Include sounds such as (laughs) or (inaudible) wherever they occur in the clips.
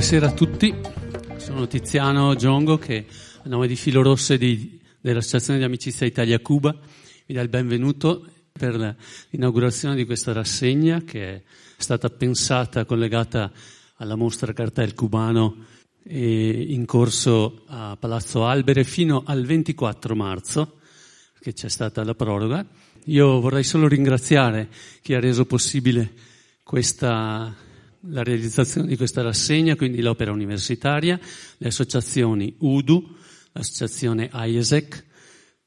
Buonasera a tutti, sono Tiziano Giongo che a nome di Filo Rosso e di, dell'Associazione di Amicizia Italia-Cuba vi dà il benvenuto per l'inaugurazione di questa rassegna che è stata pensata, collegata alla mostra Cartel Cubano in corso a Palazzo Albere fino al 24 marzo, che c'è stata la proroga. Io vorrei solo ringraziare chi ha reso possibile questa, la realizzazione di questa rassegna, quindi l'opera universitaria, le associazioni UDU, l'associazione IESEC,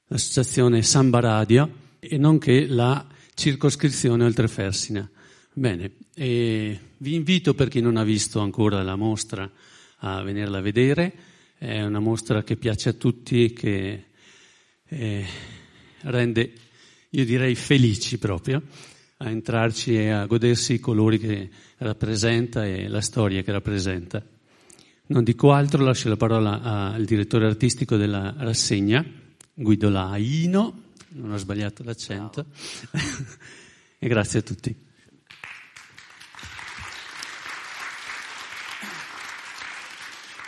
l'associazione Samba Radio e nonché la circoscrizione Oltrefersina. Bene, vi invito per chi non ha visto ancora la mostra a venirla a vedere, è una mostra che piace a tutti, che eh, rende, io direi, felici proprio a entrarci e a godersi i colori che rappresenta e la storia che rappresenta. Non dico altro, lascio la parola al direttore artistico della rassegna, Guido Laino, non ho sbagliato l'accento, (laughs) e grazie a tutti.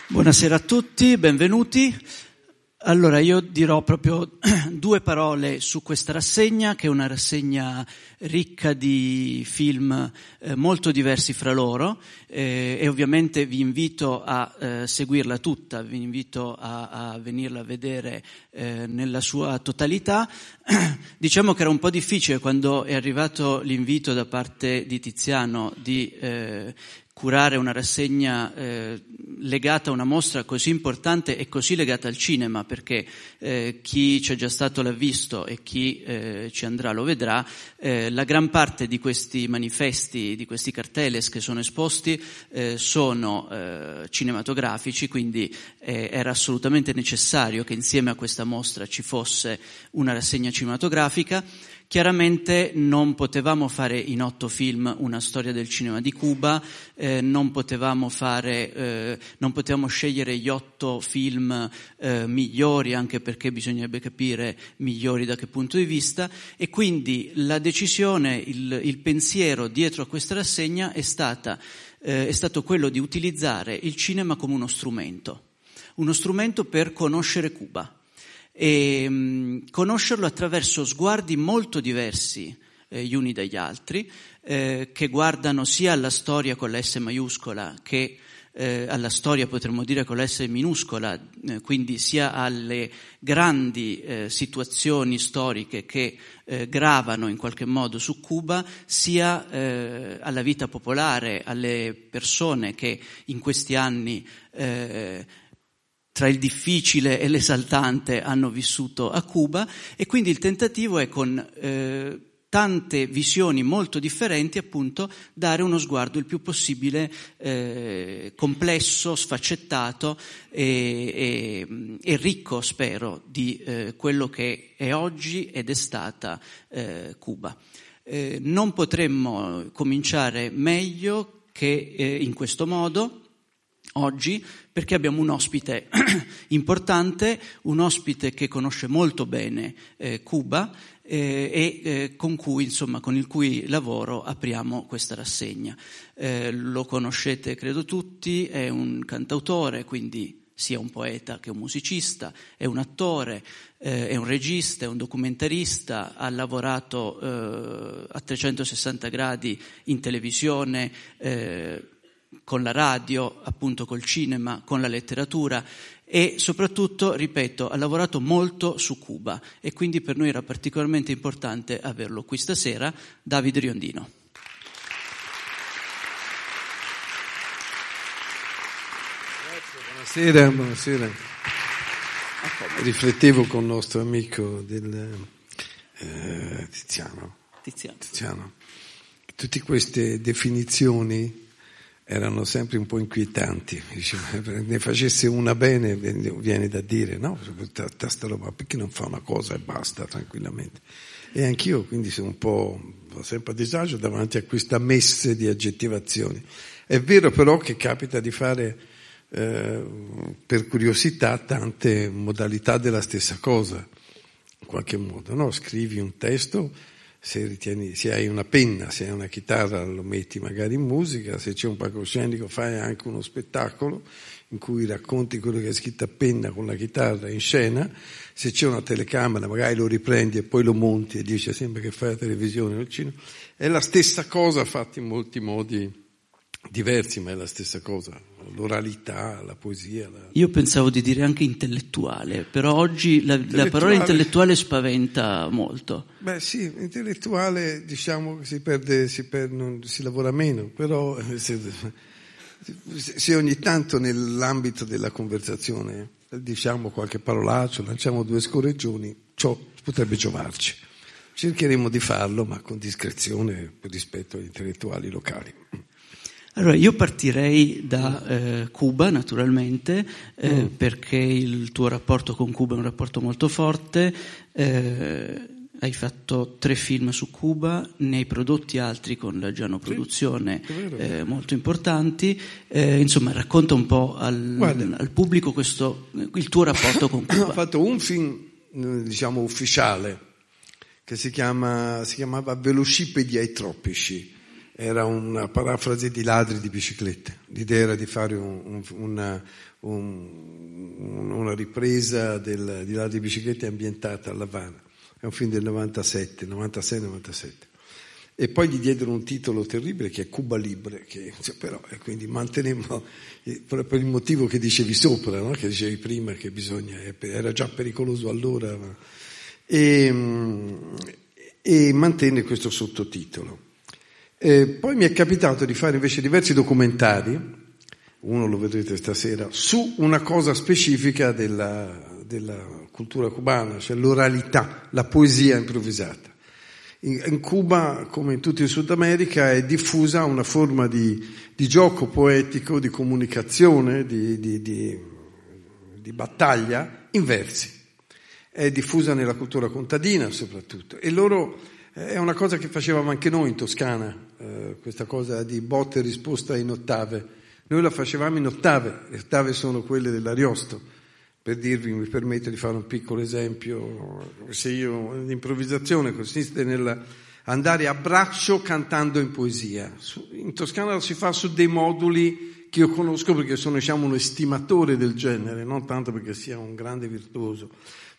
Buonasera a tutti, benvenuti. Allora, io dirò proprio (clears throat) due parole su questa rassegna, che è una rassegna ricca di film eh, molto diversi fra loro eh, e ovviamente vi invito a eh, seguirla tutta, vi invito a, a venirla a vedere eh, nella sua totalità. (clears throat) diciamo che era un po' difficile quando è arrivato l'invito da parte di Tiziano di eh, curare una rassegna eh, legata a una mostra così importante e così legata al cinema, perché eh, chi c'è già stato l'ha visto e chi eh, ci andrà lo vedrà, eh, la gran parte di questi manifesti, di questi carteles che sono esposti eh, sono eh, cinematografici, quindi era assolutamente necessario che insieme a questa mostra ci fosse una rassegna cinematografica. Chiaramente non potevamo fare in otto film una storia del cinema di Cuba, eh, non, potevamo fare, eh, non potevamo scegliere gli otto film eh, migliori, anche perché bisognerebbe capire migliori da che punto di vista, e quindi la decisione, il, il pensiero dietro a questa rassegna è, stata, eh, è stato quello di utilizzare il cinema come uno strumento, uno strumento per conoscere Cuba e mh, mm, conoscerlo attraverso sguardi molto diversi eh, gli uni dagli altri, eh, che guardano sia alla storia con la S maiuscola che eh, alla storia potremmo dire con la S minuscola, eh, quindi sia alle grandi eh, situazioni storiche che eh, gravano in qualche modo su Cuba, sia alla vita popolare, alle persone che in questi anni tra il difficile e l'esaltante hanno vissuto a Cuba e quindi il tentativo è con eh, tante visioni molto differenti appunto dare uno sguardo il più possibile eh, complesso, sfaccettato e, e, e, ricco, spero, di eh, quello che è oggi ed è stata eh, Cuba. Eh, non potremmo cominciare meglio che eh, in questo modo oggi perché abbiamo un ospite (clears throat) importante, un ospite che conosce molto bene eh, Cuba eh, e eh, con, cui, insomma, con il cui lavoro apriamo questa rassegna. Eh, lo conoscete credo tutti, è un cantautore, quindi sia un poeta che un musicista, è un attore, eh, è un regista, è un documentarista, ha lavorato eh, a 360 gradi in televisione, eh, con la radio, appunto col cinema, con la letteratura e soprattutto, ripeto, ha lavorato molto su Cuba e quindi per noi era particolarmente importante averlo qui stasera, Davide Riondino. Grazie, buonasera, buonasera. Riflettevo con il nostro amico del, eh, Tiziano. Tiziano. Tiziano. Tutte queste definizioni erano sempre un po' inquietanti. Ne facesse una bene, viene da dire, no, sta roba, perché non fa una cosa e basta tranquillamente? E anch'io quindi sono un po' sempre a disagio davanti a questa messe di aggettivazioni. È vero però che capita di fare eh, per curiosità tante modalità della stessa cosa, in qualche modo, no? Scrivi un testo se, ritieni, se hai una penna, se hai una chitarra lo metti magari in musica, se c'è un palcoscenico fai anche uno spettacolo in cui racconti quello che hai scritto a penna con la chitarra in scena, se c'è una telecamera magari lo riprendi e poi lo monti e dici sembra che fai la televisione o il cinema, è la stessa cosa fatta in molti modi diversi, ma è la stessa cosa, l'oralità, la poesia. La... Io pensavo di dire anche intellettuale, però oggi la, intellettuale... la, parola intellettuale spaventa molto. Beh sì, intellettuale diciamo che si perde, si, perde, non, si lavora meno, però eh, se, se, ogni tanto nell'ambito della conversazione diciamo qualche parolaccio, lanciamo due scorreggioni, ciò potrebbe giovarci. Cercheremo di farlo, ma con discrezione rispetto agli intellettuali locali. Allora, io partirei da eh, Cuba, naturalmente, eh, mm. perché il tuo rapporto con Cuba è un rapporto molto forte. Eh, hai fatto tre film su Cuba, ne hai prodotti altri con la Giano Produzione sì, eh, molto importanti. Eh, insomma, racconta un po' al, al pubblico questo, il tuo rapporto con (coughs) Cuba. Ho fatto un film, diciamo, ufficiale, che si, chiama, si chiamava Velocipedi ai tropici era una parafrasi di ladri di biciclette. L'idea era di fare un, un, una, un, una, ripresa del, di ladri di biciclette ambientata a Havana. È un film del 97, 96-97. E poi gli diedero un titolo terribile che è Cuba Libre, che cioè, però, e quindi mantenemmo, per il motivo che dicevi sopra, no? che dicevi prima, che bisogna, era già pericoloso allora, ma, e, e mantenne questo sottotitolo. Eh, poi mi è capitato di fare invece diversi documentari, uno lo vedrete stasera, su una cosa specifica della, della cultura cubana, cioè l'oralità, la poesia improvvisata. In, in, Cuba, come in tutto il Sud America, è diffusa una forma di, di gioco poetico, di comunicazione, di, di, di battaglia in versi. È diffusa nella cultura contadina soprattutto. E loro è una cosa che facevamo anche noi in Toscana, eh, questa cosa di botte e risposta in ottave. Noi la facevamo in ottave, le ottave sono quelle dell'Ariosto. Per dirvi, mi permetto di fare un piccolo esempio, se io l'improvvisazione consiste nell'andare a braccio cantando in poesia. In Toscana si fa su dei moduli che io conosco perché sono diciamo, un estimatore del genere, non tanto perché sia un grande virtuoso,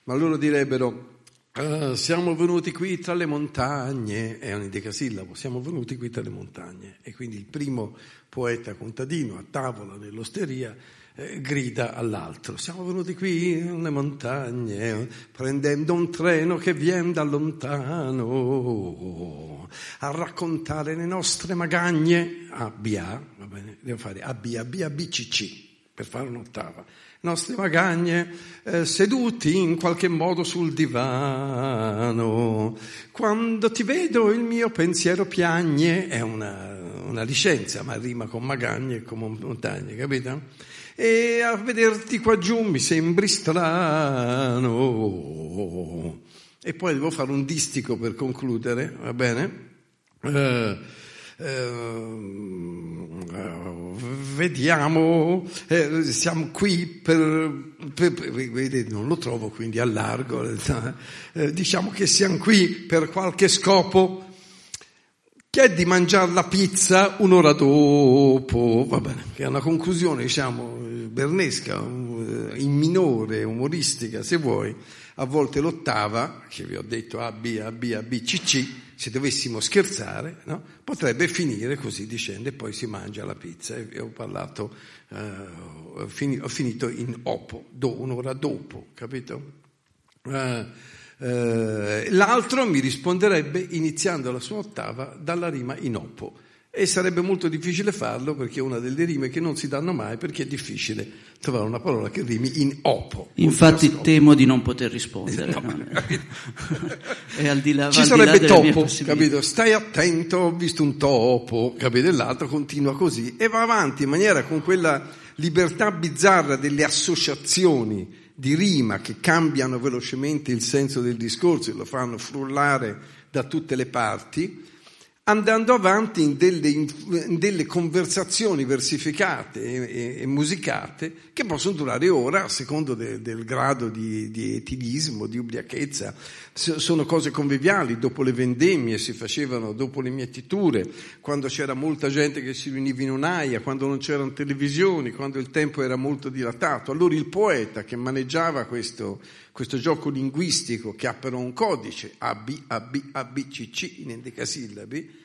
ma loro direbbero Uh, siamo venuti qui tra le montagne, è un indicasillabo, siamo venuti qui tra le montagne. E quindi il primo poeta contadino a tavola nell'osteria eh, grida all'altro, siamo venuti qui nelle montagne, prendendo un treno che viene da lontano, a raccontare le nostre magagne, A, B, A, va bene, devo fare A, B, A, B, A, B, C, C, per fare un'ottava nostre magagne, eh, seduti in qualche modo sul divano. Quando ti vedo il mio pensiero piagne, è una, una licenza, ma rima con magagne e con montagne, capito? E a vederti qua giù mi sembri strano. E poi devo fare un distico per concludere, va bene? Eh, vediamo, eh, siamo qui per, per, per, vedete, non lo trovo quindi allargo, eh, diciamo che siamo qui per qualche scopo. Che è di mangiare la pizza un'ora dopo, va bene, che è una conclusione diciamo bernesca, in minore, umoristica se vuoi, a volte l'ottava, che vi ho detto A, B, A, B, A, B, C, C, se dovessimo scherzare, no? potrebbe finire così dicendo e poi si mangia la pizza. E ho parlato, eh, ho, finito in oppo, do, un'ora dopo, capito? Eh, eh, l'altro mi risponderebbe iniziando la sua ottava dalla rima in oppo e sarebbe molto difficile farlo perché è una delle rime che non si danno mai perché è difficile trovare una parola che rimi in opo. Infatti temo di non poter rispondere. No, no? (laughs) è (laughs) al di là, Ci sarebbe di topo, capito? Stai attento, ho visto un topo, capito? E l'altro continua così e va avanti in maniera con quella libertà bizzarra delle associazioni di rima che cambiano velocemente il senso del discorso e lo fanno frullare da tutte le parti andando avanti in delle, in delle conversazioni versificate e, e, musicate che possono durare ora a secondo de, del grado di, di etilismo, di ubriachezza. Sono cose conviviali, dopo le vendemmie si facevano, dopo le mietiture, quando c'era molta gente che si riuniva in un'aia, quando non c'erano televisioni, quando il tempo era molto dilatato. Allora il poeta che maneggiava questo, questo gioco linguistico che ha però un codice A, B, A, B, A, B, C, C in endecasillabi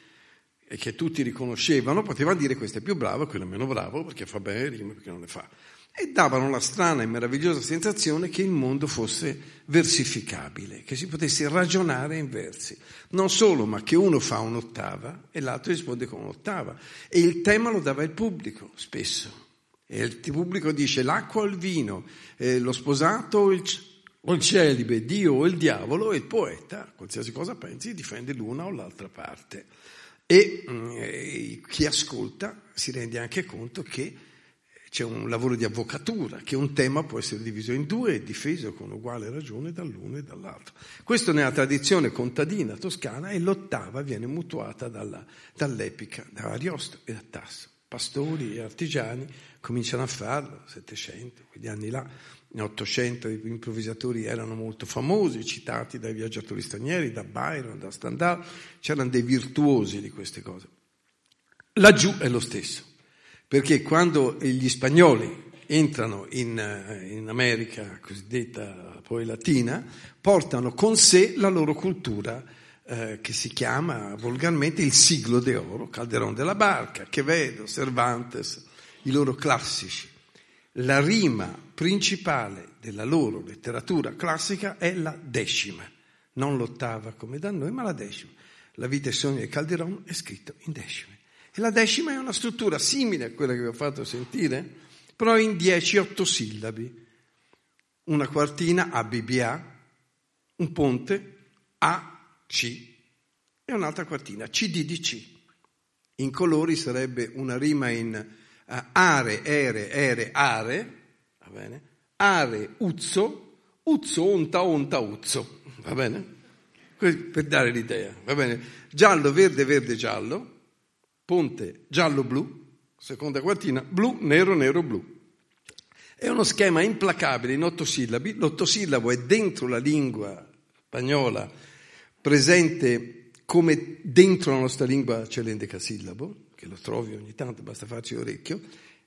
e che tutti riconoscevano, poteva dire questo è più bravo, quello è meno bravo perché fa bene rime, perché non le fa. E davano la strana e meravigliosa sensazione che il mondo fosse versificabile, che si potesse ragionare in versi. Non solo, ma che uno fa un'ottava e l'altro risponde con un'ottava. E il tema lo dava il pubblico, spesso. E il pubblico dice l'acqua o il vino, eh, lo sposato o il, o il celibe, Dio o il diavolo, e il poeta, qualsiasi cosa pensi, difende l'una o l'altra parte. E eh, chi ascolta si rende anche conto che c'è un lavoro di avvocatura, che un tema può essere diviso in due e difeso con uguale ragione dall'uno e dall'altro. Questo nella tradizione contadina toscana e l'ottava viene mutuata dalla, dall'epica, da Ariosto e da Tasso. Pastori e artigiani cominciano a farlo, 700, quegli anni là, in 800 i improvvisatori erano molto famosi, citati dai viaggiatori stranieri, da Byron, da Stendhal, c'erano dei virtuosi di queste cose. Laggiù è lo stesso, perché quando gli spagnoli entrano in, eh, in America, cosiddetta poi latina, portano con sé la loro cultura eh, che si chiama volgarmente il siglo d'oro, Calderón della Barca, Quevedo, Cervantes, i loro classici. La rima principale della loro letteratura classica è la decima, non l'ottava come da noi, ma la decima. La vita e sogno di Calderon è scritto in decime. E la decima è una struttura simile a quella che vi ho fatto sentire, però in dieci ottosillabi. Una quartina ABBA, un ponte AC e un'altra quartina CD di C. In colori sarebbe una rima in are, ere, ere, are, va bene? Are, uzzo, uzzo, onta, onta, uzzo, va bene? Per dare l'idea, va bene? Giallo, verde, verde, giallo, ponte giallo-blu, seconda quartina, blu, nero, nero, blu. È uno schema implacabile in otto sillabi, l'ottosillabo è dentro la lingua spagnola, presente come dentro la nostra lingua c'è l'endecasillabo, che lo trovi ogni tanto, basta farci orecchio,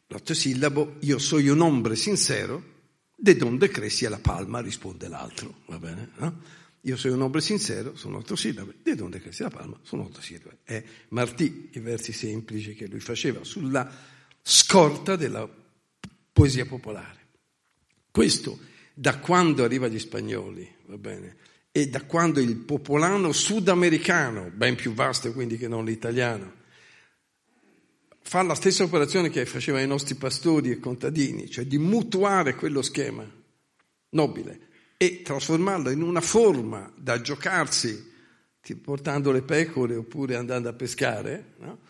l'ottosillabo, io sono un ombre sincero, de donde cresci la palma, risponde l'altro, va bene? No? Io sono un ombre sincero, sono otto sillabe, de donde cresci la palma, sono otto sillabe. È Martì, i versi semplici che lui faceva sulla scorta della poesia popolare. Questo da quando arriva agli spagnoli, va bene? E da quando il popolano sudamericano, ben più vasto quindi che non l'italiano, fa la stessa operazione che facevano i nostri pastori e contadini, cioè di mutuare quello schema nobile e trasformarlo in una forma da giocarsi portando le pecore oppure andando a pescare, no?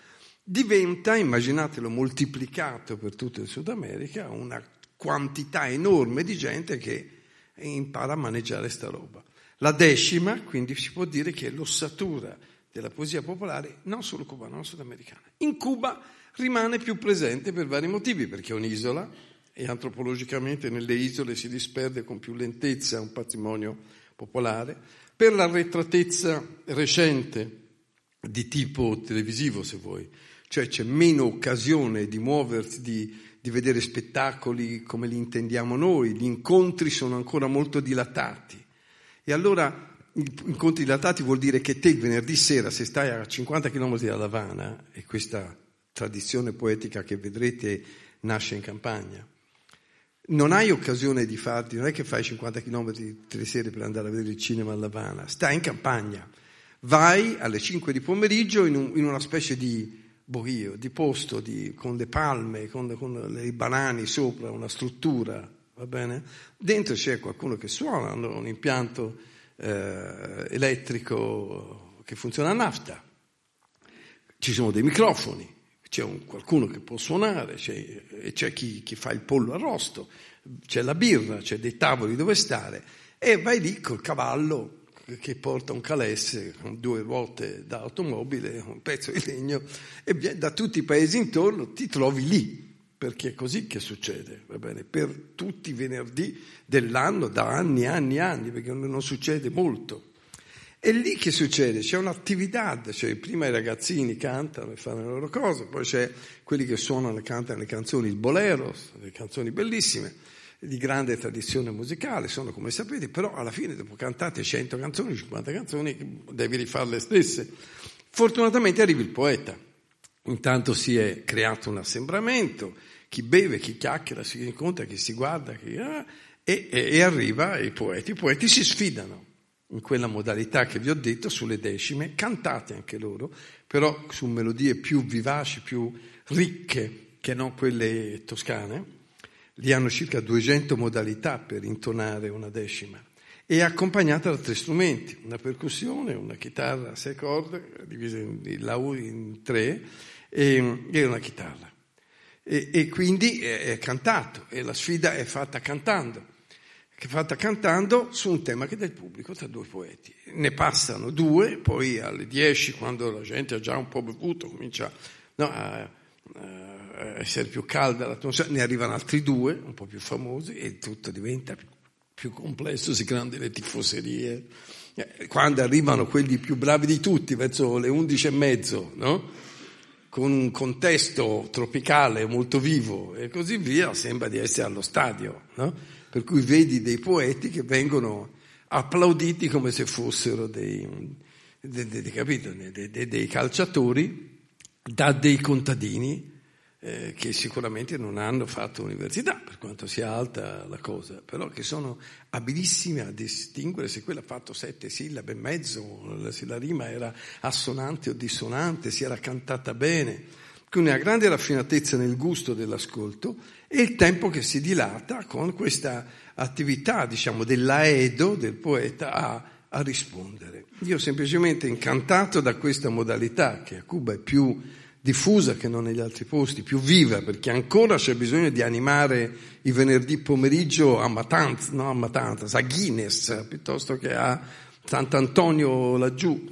diventa, immaginatelo moltiplicato per tutto il Sud America, una quantità enorme di gente che impara a maneggiare sta roba. La decima, quindi si può dire che è l'ossatura della poesia popolare non solo cubana, ma sudamericana. In Cuba rimane più presente per vari motivi, perché è un'isola e antropologicamente nelle isole si disperde con più lentezza un patrimonio popolare, per l'arretratezza recente di tipo televisivo, se vuoi, cioè c'è meno occasione di muoversi, di, di vedere spettacoli come li intendiamo noi, gli incontri sono ancora molto dilatati. E allora incontri dilatati vuol dire che te venerdì sera, se stai a 50 km da Havana, e questa tradizione poetica che vedrete nasce in campagna. Non hai occasione di farti, non è che fai 50 km le sere per andare a vedere il cinema a Lavana, stai in campagna, vai alle 5 di pomeriggio in, un, in una specie di bohio, di posto di, con le palme, con, con i banani sopra, una struttura, va bene? Dentro c'è qualcuno che suona, un impianto eh, elettrico che funziona a nafta, ci sono dei microfoni, c'è un, qualcuno che può suonare, c'è, c'è chi, chi, fa il pollo arrosto, c'è la birra, c'è dei tavoli dove stare e vai lì col cavallo che porta un calesse con due ruote da automobile, un pezzo di legno, e da tutti i paesi intorno ti trovi lì, perché è così che succede, va bene? Per tutti i venerdì dell'anno, da anni, e anni, e anni, perché non succede molto. E lì che succede? C'è un'attività, cioè prima i ragazzini cantano e fanno le loro cose, poi c'è quelli che suonano e cantano le canzoni, il bolero, le canzoni bellissime, di grande tradizione musicale, sono come sapete, però alla fine dopo cantate 100 canzoni, 50 canzoni, devi rifare le stesse. Fortunatamente arriva il poeta, intanto si è creato un assembramento, chi beve, chi chiacchiera, si incontra, chi si guarda, chi, ah, e, e, e arriva i poeti, i poeti si sfidano in quella modalità che vi ho detto sulle decime, cantate anche loro, però su melodie più vivaci, più ricche che non quelle toscane Lì hanno circa 200 modalità per intonare una decima e accompagnata da tre strumenti, una percussione, una chitarra a sei corde, divisa in, in tre, e, e, una chitarra. E, e quindi è, è, cantato e la sfida è fatta cantando, è fatta cantando su un tema che dà il pubblico tra due poeti. Ne passano due, poi alle dieci, quando la gente ha già un po' bevuto, comincia no, a, a essere più calda l'atmosfera, ne arrivano altri due, un po' più famosi, e tutto diventa più, più complesso, si creano delle tifoserie. Eh, quando arrivano quelli più bravi di tutti, verso le undici e mezzo, no? con un contesto tropicale molto vivo e così via, sembra di essere allo stadio. No? Per cui vedi dei poeti che vengono applauditi come se fossero dei, dei, dei, dei calciatori da dei contadini eh, che sicuramente non hanno fatto università, per quanto sia alta la cosa, però che sono abilissimi a distinguere se quella ha fatto sette sillabe e mezzo, se la rima era assonante o dissonante, si era cantata bene. Quindi una grande raffinatezza nel gusto dell'ascolto e il tempo che si dilata con questa attività, diciamo, dell'aedo del poeta a, a rispondere. Io semplicemente incantato da questa modalità, che a Cuba è più diffusa che non negli altri posti, più viva, perché ancora c'è bisogno di animare i venerdì pomeriggio a Matanzas, no, a Matanzas, a Guinness, piuttosto che a Sant'Antonio laggiù.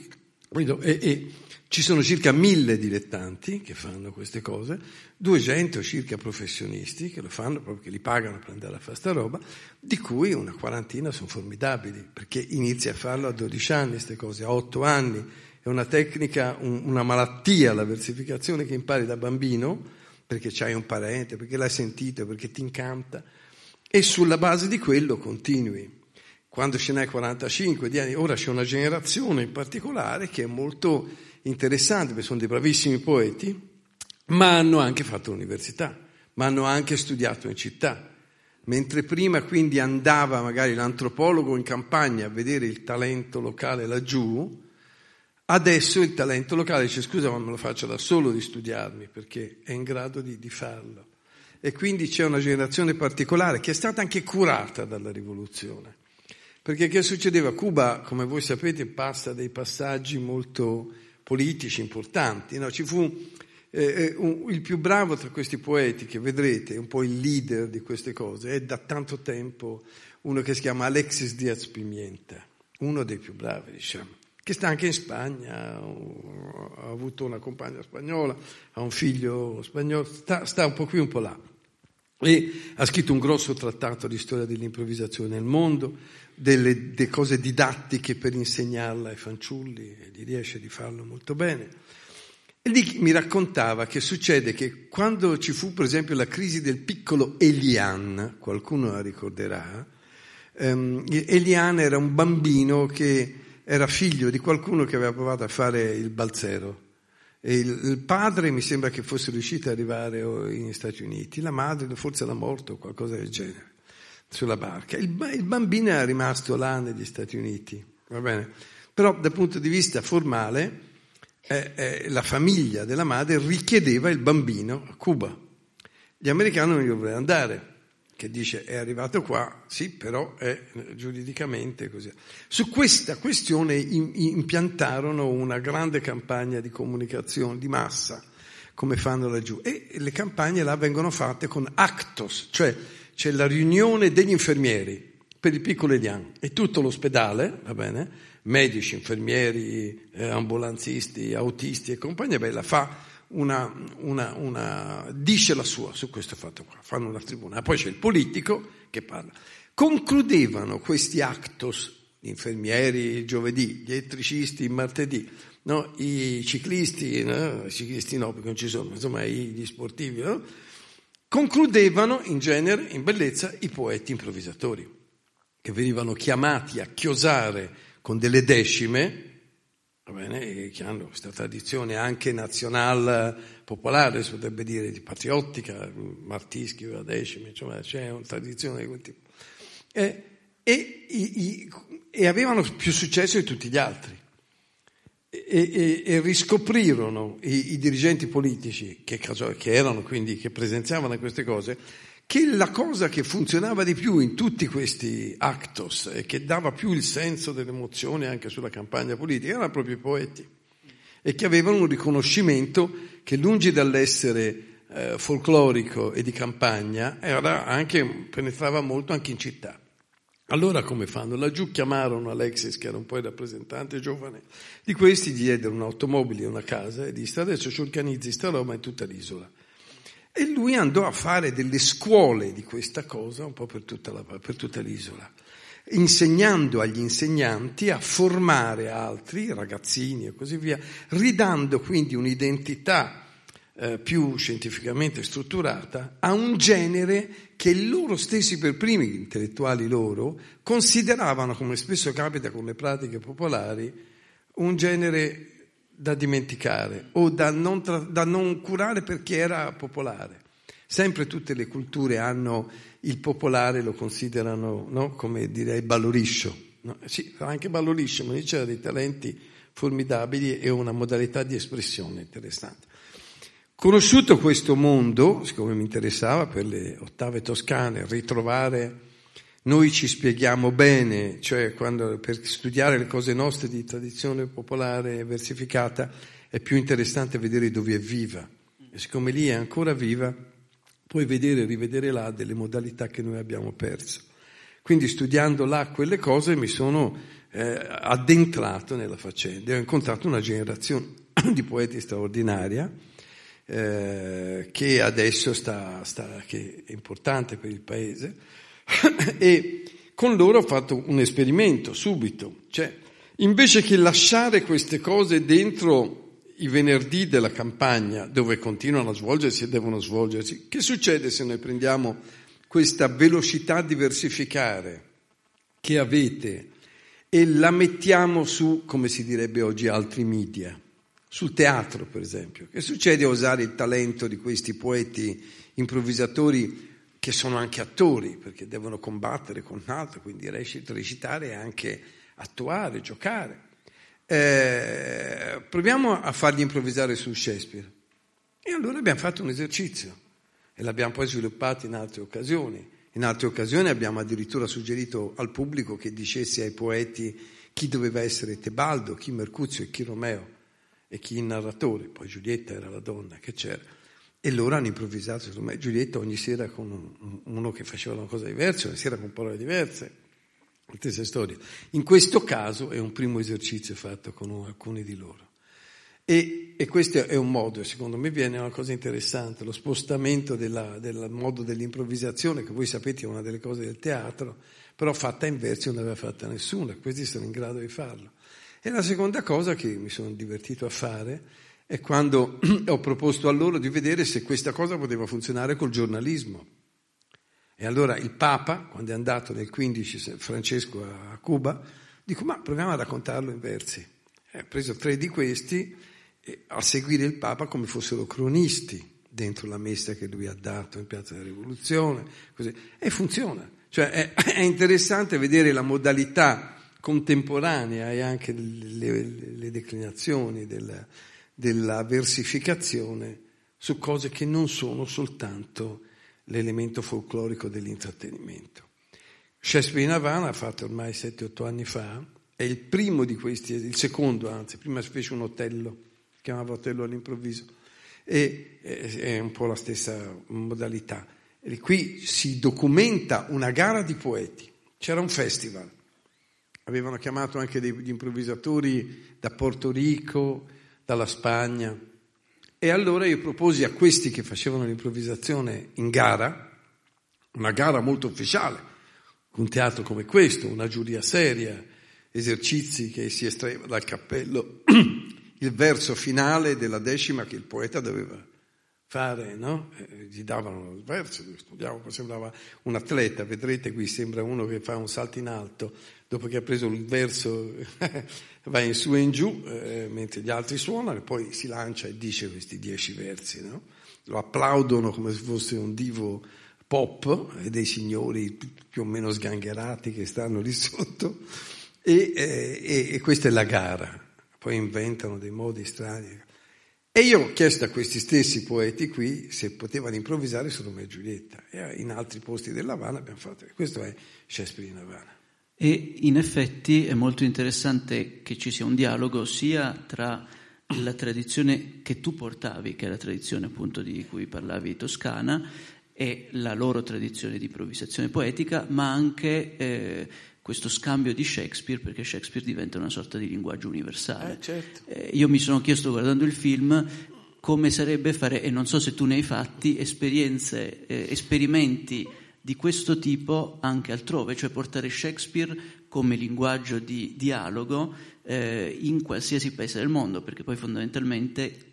E, e ci sono circa mille dilettanti che fanno queste cose, 200 circa professionisti che lo fanno proprio che li pagano per andare a fare sta roba, di cui una quarantina sono formidabili, perché inizia a farlo a 12 anni queste cose, a 8 anni, è una tecnica, un, una malattia, la versificazione che impari da bambino, perché c'hai un parente, perché l'hai sentito, perché ti incanta, e sulla base di quello continui. Quando ce n'hai 45 di anni, ora c'è una generazione in particolare che è molto interessante, perché sono dei bravissimi poeti, ma hanno anche fatto l'università, ma hanno anche studiato in città. Mentre prima quindi andava magari l'antropologo in campagna a vedere il talento locale laggiù, Adesso il talento locale dice scusa ma me lo faccio da solo di studiarmi perché è in grado di, di farlo. E quindi c'è una generazione particolare che è stata anche curata dalla rivoluzione. Perché che succedeva? Cuba, come voi sapete, passa dei passaggi molto politici importanti. No? Ci fu eh, eh un, il più bravo tra questi poeti che vedrete, un po' il leader di queste cose, è da tanto tempo uno che si chiama Alexis Diaz Pimienta, uno dei più bravi, diciamo che sta anche in Spagna, ha avuto una compagna spagnola, ha un figlio spagnolo, sta, sta un po' qui, un po' là. E ha scritto un grosso trattato di storia dell'improvvisazione nel mondo, delle, delle cose didattiche per insegnarla ai fanciulli, e gli riesce di farlo molto bene. E lì mi raccontava che succede che quando ci fu per esempio la crisi del piccolo Elian, qualcuno la ricorderà, um, Elian era un bambino che era figlio di qualcuno che aveva provato a fare il balzero. E il, padre mi sembra che fosse riuscito ad arrivare negli Stati Uniti, la madre forse era morta o qualcosa del genere sulla barca. Il, il bambino era rimasto là negli Stati Uniti, va bene? Però dal punto di vista formale eh, eh, la famiglia della madre richiedeva il bambino a Cuba. Gli americani non gli volevano andare che dice è arrivato qua, sì, però è giuridicamente così. Su questa questione impiantarono una grande campagna di comunicazione di massa, come fanno laggiù, e le campagne là vengono fatte con actos, cioè c'è la riunione degli infermieri per il piccolo Elian e tutto l'ospedale, va bene, medici, infermieri, eh, ambulanzisti, autisti e compagnia bella, fa una, una, una, dice la sua su questo fatto qua, fanno una tribuna. Poi c'è il politico che parla. Concludevano questi actos, gli infermieri giovedì, gli elettricisti martedì, no? i ciclisti, no? i ciclisti no perché non ci sono, insomma gli sportivi, no? Concludevano in genere, in bellezza, i poeti improvvisatori, che venivano chiamati a chiosare con delle decime, va bene, che hanno questa tradizione anche nazionale popolare, si potrebbe dire, di patriottica, Martischi, la decima, insomma c'è una tradizione di quel tipo. E, e, e avevano più successo di tutti gli altri. E, e, riscoprirono i, i, dirigenti politici che, che erano quindi, che presenziavano queste cose, che la cosa che funzionava di più in tutti questi actos e che dava più il senso dell'emozione anche sulla campagna politica erano proprio i poeti e che avevano un riconoscimento che lungi dall'essere eh, folclorico e di campagna era anche, penetrava molto anche in città. Allora come fanno? Laggiù chiamarono Alexis, che era un po' il rappresentante giovane, di questi gli diedero un'automobile e una casa e disse adesso ci organizzi sta roba in tutta l'isola. E lui andò a fare delle scuole di questa cosa un po' per tutta, la, per tutta l'isola, insegnando agli insegnanti a formare altri, ragazzini e così via, ridando quindi un'identità eh, più scientificamente strutturata a un genere che loro stessi per primi, gli intellettuali loro, consideravano, come spesso capita con le pratiche popolari, un genere da dimenticare o da non, tra, da non curare perché era popolare. Sempre tutte le culture hanno il popolare, lo considerano no? come direi balloriscio. No? Sì, anche balloriscio, ma lì c'era dei talenti formidabili e una modalità di espressione interessante. Conosciuto questo mondo, siccome mi interessava per le ottave toscane, ritrovare noi ci spieghiamo bene, cioè quando, per studiare le cose nostre di tradizione popolare versificata è più interessante vedere dove è viva. E siccome lì è ancora viva, puoi vedere e rivedere là delle modalità che noi abbiamo perso. Quindi studiando là quelle cose mi sono eh, addentrato nella faccenda e ho incontrato una generazione (coughs) di poeti straordinaria eh, che adesso sta, sta, che è importante per il paese (coughs) e con loro ho fatto un esperimento subito, cioè invece che lasciare queste cose dentro i venerdì della campagna dove continuano a svolgersi e devono svolgersi, che succede se noi prendiamo questa velocità di versificare che avete e la mettiamo su, come si direbbe oggi, altri media, sul teatro per esempio? Che succede a usare il talento di questi poeti improvvisatori che sono anche attori, perché devono combattere con l'altro, quindi recitare e anche attuare, giocare. Eh, proviamo a fargli improvvisare su Shakespeare. E allora abbiamo fatto un esercizio e l'abbiamo poi sviluppato in altre occasioni. In altre occasioni abbiamo addirittura suggerito al pubblico che dicesse ai poeti chi doveva essere Tebaldo, chi Mercuzio e chi Romeo e chi il narratore. Poi Giulietta era la donna che c'era. E loro hanno improvvisato, secondo me, Giulietta ogni sera con uno che faceva una cosa diversa, ogni sera con parole diverse, la stessa storia. In questo caso è un primo esercizio fatto con alcuni di loro. E, e, questo è un modo, secondo me viene una cosa interessante, lo spostamento della, del modo dell'improvvisazione, che voi sapete è una delle cose del teatro, però fatta in versi non aveva fatta nessuno, questi sono in grado di farlo. E la seconda cosa che mi sono divertito a fare è quando (clears throat) ho proposto a loro di vedere se questa cosa poteva funzionare col giornalismo. E allora il Papa, quando è andato nel 15 Francesco a Cuba, dico ma proviamo a raccontarlo in versi. E ha preso tre di questi a seguire il Papa come fossero cronisti dentro la messa che lui ha dato in Piazza della Rivoluzione, così. e funziona. Cioè è, (clears throat) è interessante vedere la modalità contemporanea e anche le, le declinazioni del, della versificazione su cose che non sono soltanto l'elemento folclorico dell'intrattenimento. Shakespeare in Havana, fatto ormai 7-8 anni fa, è il primo di questi, il secondo anzi, prima si fece un Otello, chiamava Otello all'improvviso, e è un po' la stessa modalità. E qui si documenta una gara di poeti, c'era un festival avevano chiamato anche degli improvvisatori da Porto Rico, dalla Spagna. E allora io proposi a questi che facevano l'improvvisazione in gara, una gara molto ufficiale, un teatro come questo, una giuria seria, esercizi che si estraeva dal cappello, (clears throat) il verso finale della decima che il poeta doveva fare, no? Eh, gli davano il verso, studiavo, sembrava un atleta, vedrete qui sembra uno che fa un salto in alto, dopo che ha preso il verso (laughs) va in su e in giù, eh, mentre gli altri suonano, e poi si lancia e dice questi dieci versi, no? Lo applaudono come se fosse un divo pop e dei signori più o meno sgangherati che stanno lì sotto, e, eh, e, e questa è la gara. Poi inventano dei modi strani. E io ho chiesto a questi stessi poeti qui se potevano improvvisare su Romeo e Giulietta. E in altri posti dell'Havana abbiamo fatto. Questo è Shakespeare in Havana. E in effetti è molto interessante che ci sia un dialogo sia tra la tradizione che tu portavi, che è la tradizione appunto di cui parlavi toscana, e la loro tradizione di improvvisazione poetica, ma anche eh, questo scambio di Shakespeare, perché Shakespeare diventa una sorta di linguaggio universale. Eh, certo. eh, io mi sono chiesto guardando il film come sarebbe fare, e non so se tu ne hai fatti, esperienze, eh, esperimenti di questo tipo anche altrove, cioè portare Shakespeare come linguaggio di dialogo eh, in qualsiasi paese del mondo, perché poi fondamentalmente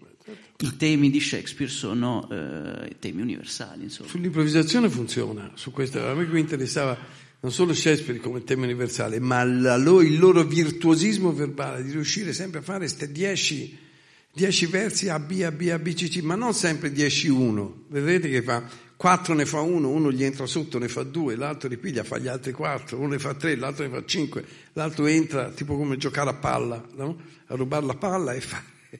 i temi di Shakespeare sono eh, temi universali. Insomma. Sull'improvvisazione funziona, su questo a me mi interessava non solo Shakespeare come tema universale, ma la, il loro virtuosismo verbale di riuscire sempre a fare queste dieci, dieci versi A, B, A, B, A, B, C, C, ma non sempre dieci uno. Vedete che fa quattro ne fa uno, uno gli entra sotto, ne fa due, l'altro ripiglia, fa gli altri quattro, uno ne fa tre, l'altro ne fa cinque, l'altro entra tipo come giocare a palla, no? a rubare la palla e, fa, (laughs)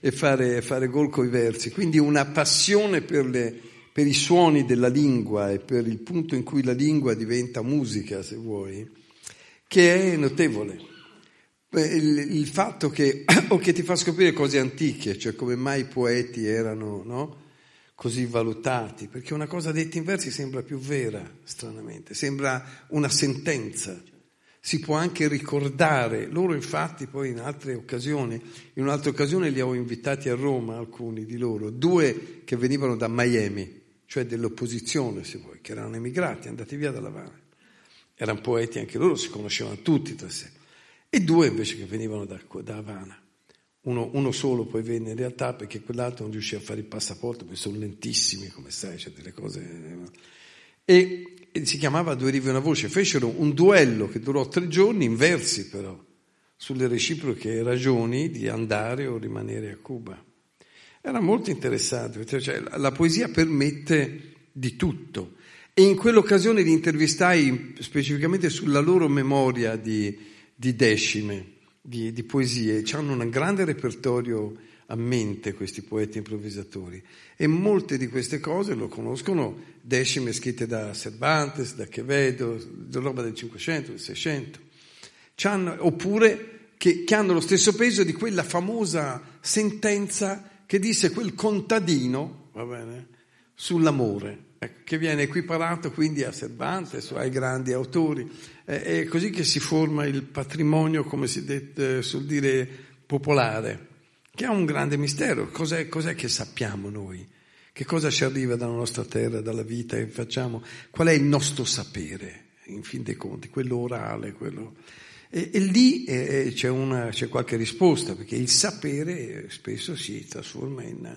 e fare, fare gol coi versi. Quindi una passione per le per i suoni della lingua e per il punto in cui la lingua diventa musica, se vuoi, che è notevole. Il, il fatto che, (coughs) o che ti fa scoprire cose antiche, cioè come mai i poeti erano no? così valutati, perché una cosa detta in versi sembra più vera, stranamente, sembra una sentenza si può anche ricordare. Loro infatti poi in altre occasioni, in un'altra occasione li ho invitati a Roma, alcuni di loro, due che venivano da Miami, cioè dell'opposizione, se vuoi, che erano emigrati, andati via dalla Havana. Erano poeti anche loro, si conoscevano tutti tra sé. E due invece che venivano da, da Havana. Uno, uno, solo poi venne in realtà perché quell'altro non riusciva a fare il passaporto, perché sono lentissimi, come sai, c'è delle cose... E, e si chiamava Due rive e una voce. Fecero un duello che durò tre giorni, in versi però, sulle reciproche ragioni di andare o rimanere a Cuba. Era molto interessante, cioè, la poesia permette di tutto. E in quell'occasione li intervistai specificamente sulla loro memoria di, di decime, di, di poesie. Hanno un grande repertorio a mente questi poeti improvvisatori e molte di queste cose lo conoscono decime scritte da Cervantes, da Quevedo, roba del 500, del 600, oppure che, che hanno lo stesso peso di quella famosa sentenza che disse quel contadino, va bene, sull'amore, ecco, che viene equiparato quindi a Cervantes, ai grandi autori. È così che si forma il patrimonio, come si dette, sul dire, popolare, che ha un grande mistero. Cos'è, cos'è che sappiamo noi? Che cosa ci arriva dalla nostra terra, dalla vita che facciamo? Qual è il nostro sapere, in fin dei conti, quello orale, quello... E, e lì eh, c'è, una, c'è, qualche risposta, perché il sapere spesso si trasforma in,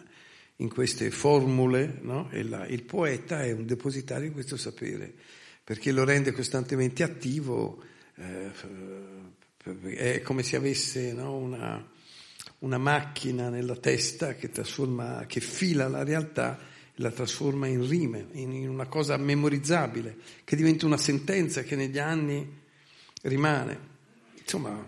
in queste formule, no? e la, il poeta è un depositario di questo sapere, perché lo rende costantemente attivo, eh, è come se avesse no? una, una, macchina nella testa che, che fila la realtà la trasforma in rime, in una cosa memorizzabile, che diventa una sentenza che negli anni rimane. Insomma,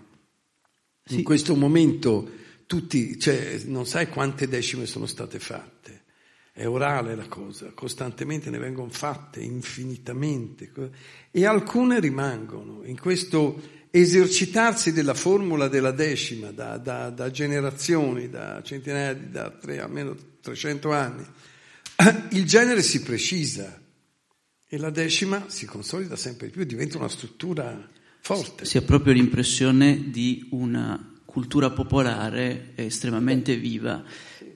sì. in questo momento tutti, cioè, non sai quante decime sono state fatte. È orale la cosa, costantemente ne vengono fatte infinitamente e alcune rimangono in questo esercitarsi della formula della decima da, da, da generazioni, da centinaia, da tre, almeno 300 anni. (clears throat) Il genere si precisa e la decima si consolida sempre di più, diventa una struttura forte. Si ha proprio l'impressione di una cultura popolare estremamente viva.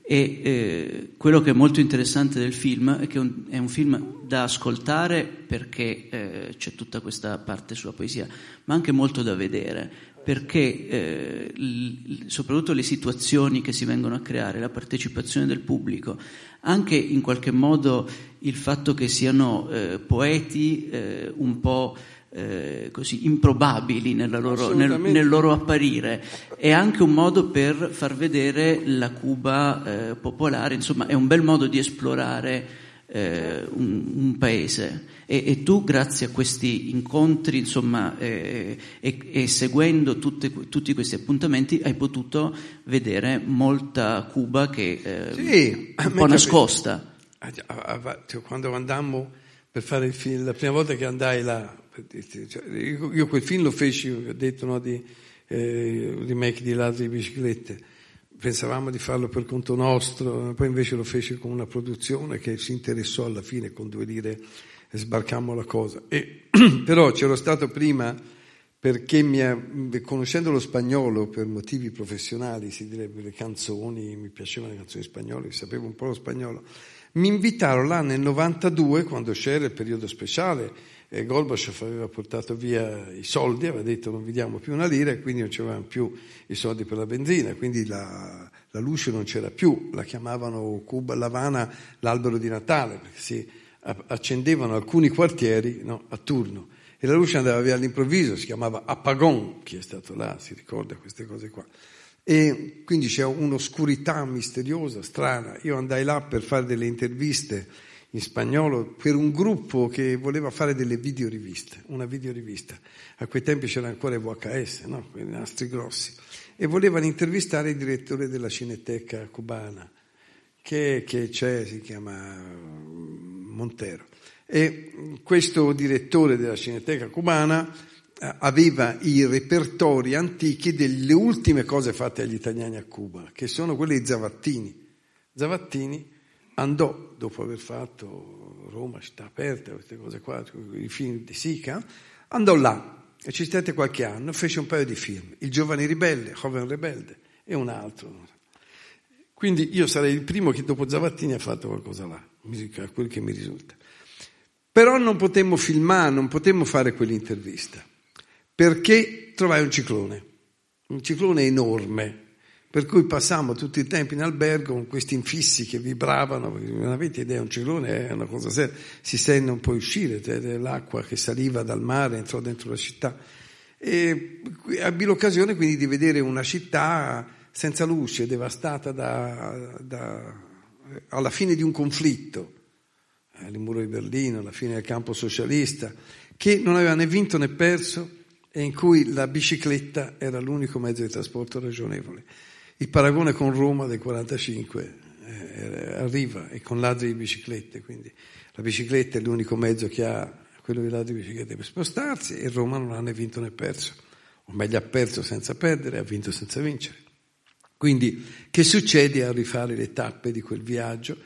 E eh, quello che è molto interessante del film è che un, è un film da ascoltare perché eh, c'è tutta questa parte sulla poesia, ma anche molto da vedere, perché eh, l, soprattutto le situazioni che si vengono a creare, la partecipazione del pubblico, anche in qualche modo il fatto che siano eh, poeti eh, un po' eh, così improbabili loro, nel, nel, loro apparire, è anche un modo per far vedere la Cuba eh, popolare, insomma è un bel modo di esplorare eh, un, un, paese. E, e, tu, grazie a questi incontri, insomma, eh, e, e, seguendo tutte, tutti questi appuntamenti, hai potuto vedere molta Cuba che eh, sì, un po' nascosta. Cioè, quando andammo per fare il film, la prima volta che andai là, io quel film lo feci, ho detto, no, di eh, remake di Ladri di biciclette. Pensavamo di farlo per conto nostro, poi invece lo feci con una produzione che si interessò alla fine con due lire e sbarcammo la cosa. E, (clears throat) però c'ero stato prima perché ha, conoscendo lo spagnolo per motivi professionali, si direbbe le canzoni, mi piacevano le canzoni spagnole, sapevo un po' lo spagnolo, mi invitarono là nel 92, quando c'era il periodo speciale, e Gorbachev aveva portato via i soldi, aveva detto non vi diamo più una lira e quindi non c'erano più i soldi per la benzina, quindi la, la luce non c'era più, la chiamavano Cuba, L'Havana l'albero di Natale, perché si accendevano alcuni quartieri no, a turno e la luce andava via all'improvviso, si chiamava Apagon, chi è stato là si ricorda queste cose qua. E quindi c'è un'oscurità misteriosa, strana. Io andai là per fare delle interviste in spagnolo per un gruppo che voleva fare delle videoriviste, una videorivista. A quei tempi c'era ancora il VHS, no? quei nastri grossi. E volevano intervistare il direttore della Cineteca cubana, che, che c'è, si chiama mm, Montero. E questo direttore della Cineteca cubana eh, aveva i repertori antichi delle ultime cose fatte agli italiani a Cuba, che sono quelle di Zavattini. Zavattini andò, dopo aver fatto Roma, città aperta, queste cose qua, i film di Sica, andò là e ci stette qualche anno, fece un paio di film, Il giovane ribelle, Joven rebelde e un altro. Quindi io sarei il primo che dopo Zavattini ha fatto qualcosa là, musica, quel che mi risulta. Però non potemmo filmare, non potemmo fare quell'intervista, perché trovai un ciclone, un ciclone enorme, per cui passammo tutto il tempo in albergo con questi infissi che vibravano, non avete idea, un ciclone è una cosa seria, si sente un po' uscire, l'acqua che saliva dal mare, entrò dentro la città. E ebbi l'occasione quindi di vedere una città senza luce, devastata da, da, alla fine di un conflitto, eh, il muro di Berlino, alla fine del campo socialista, che non aveva né vinto né perso e in cui la bicicletta era l'unico mezzo di trasporto ragionevole. Il paragone con Roma del 45 eh, arriva e con ladri di biciclette, quindi la bicicletta è l'unico mezzo che ha quello dei ladri di biciclette per spostarsi e Roma non ha né vinto né perso, o meglio ha perso senza perdere, ha vinto senza vincere. Quindi che succede a rifare le tappe di quel viaggio?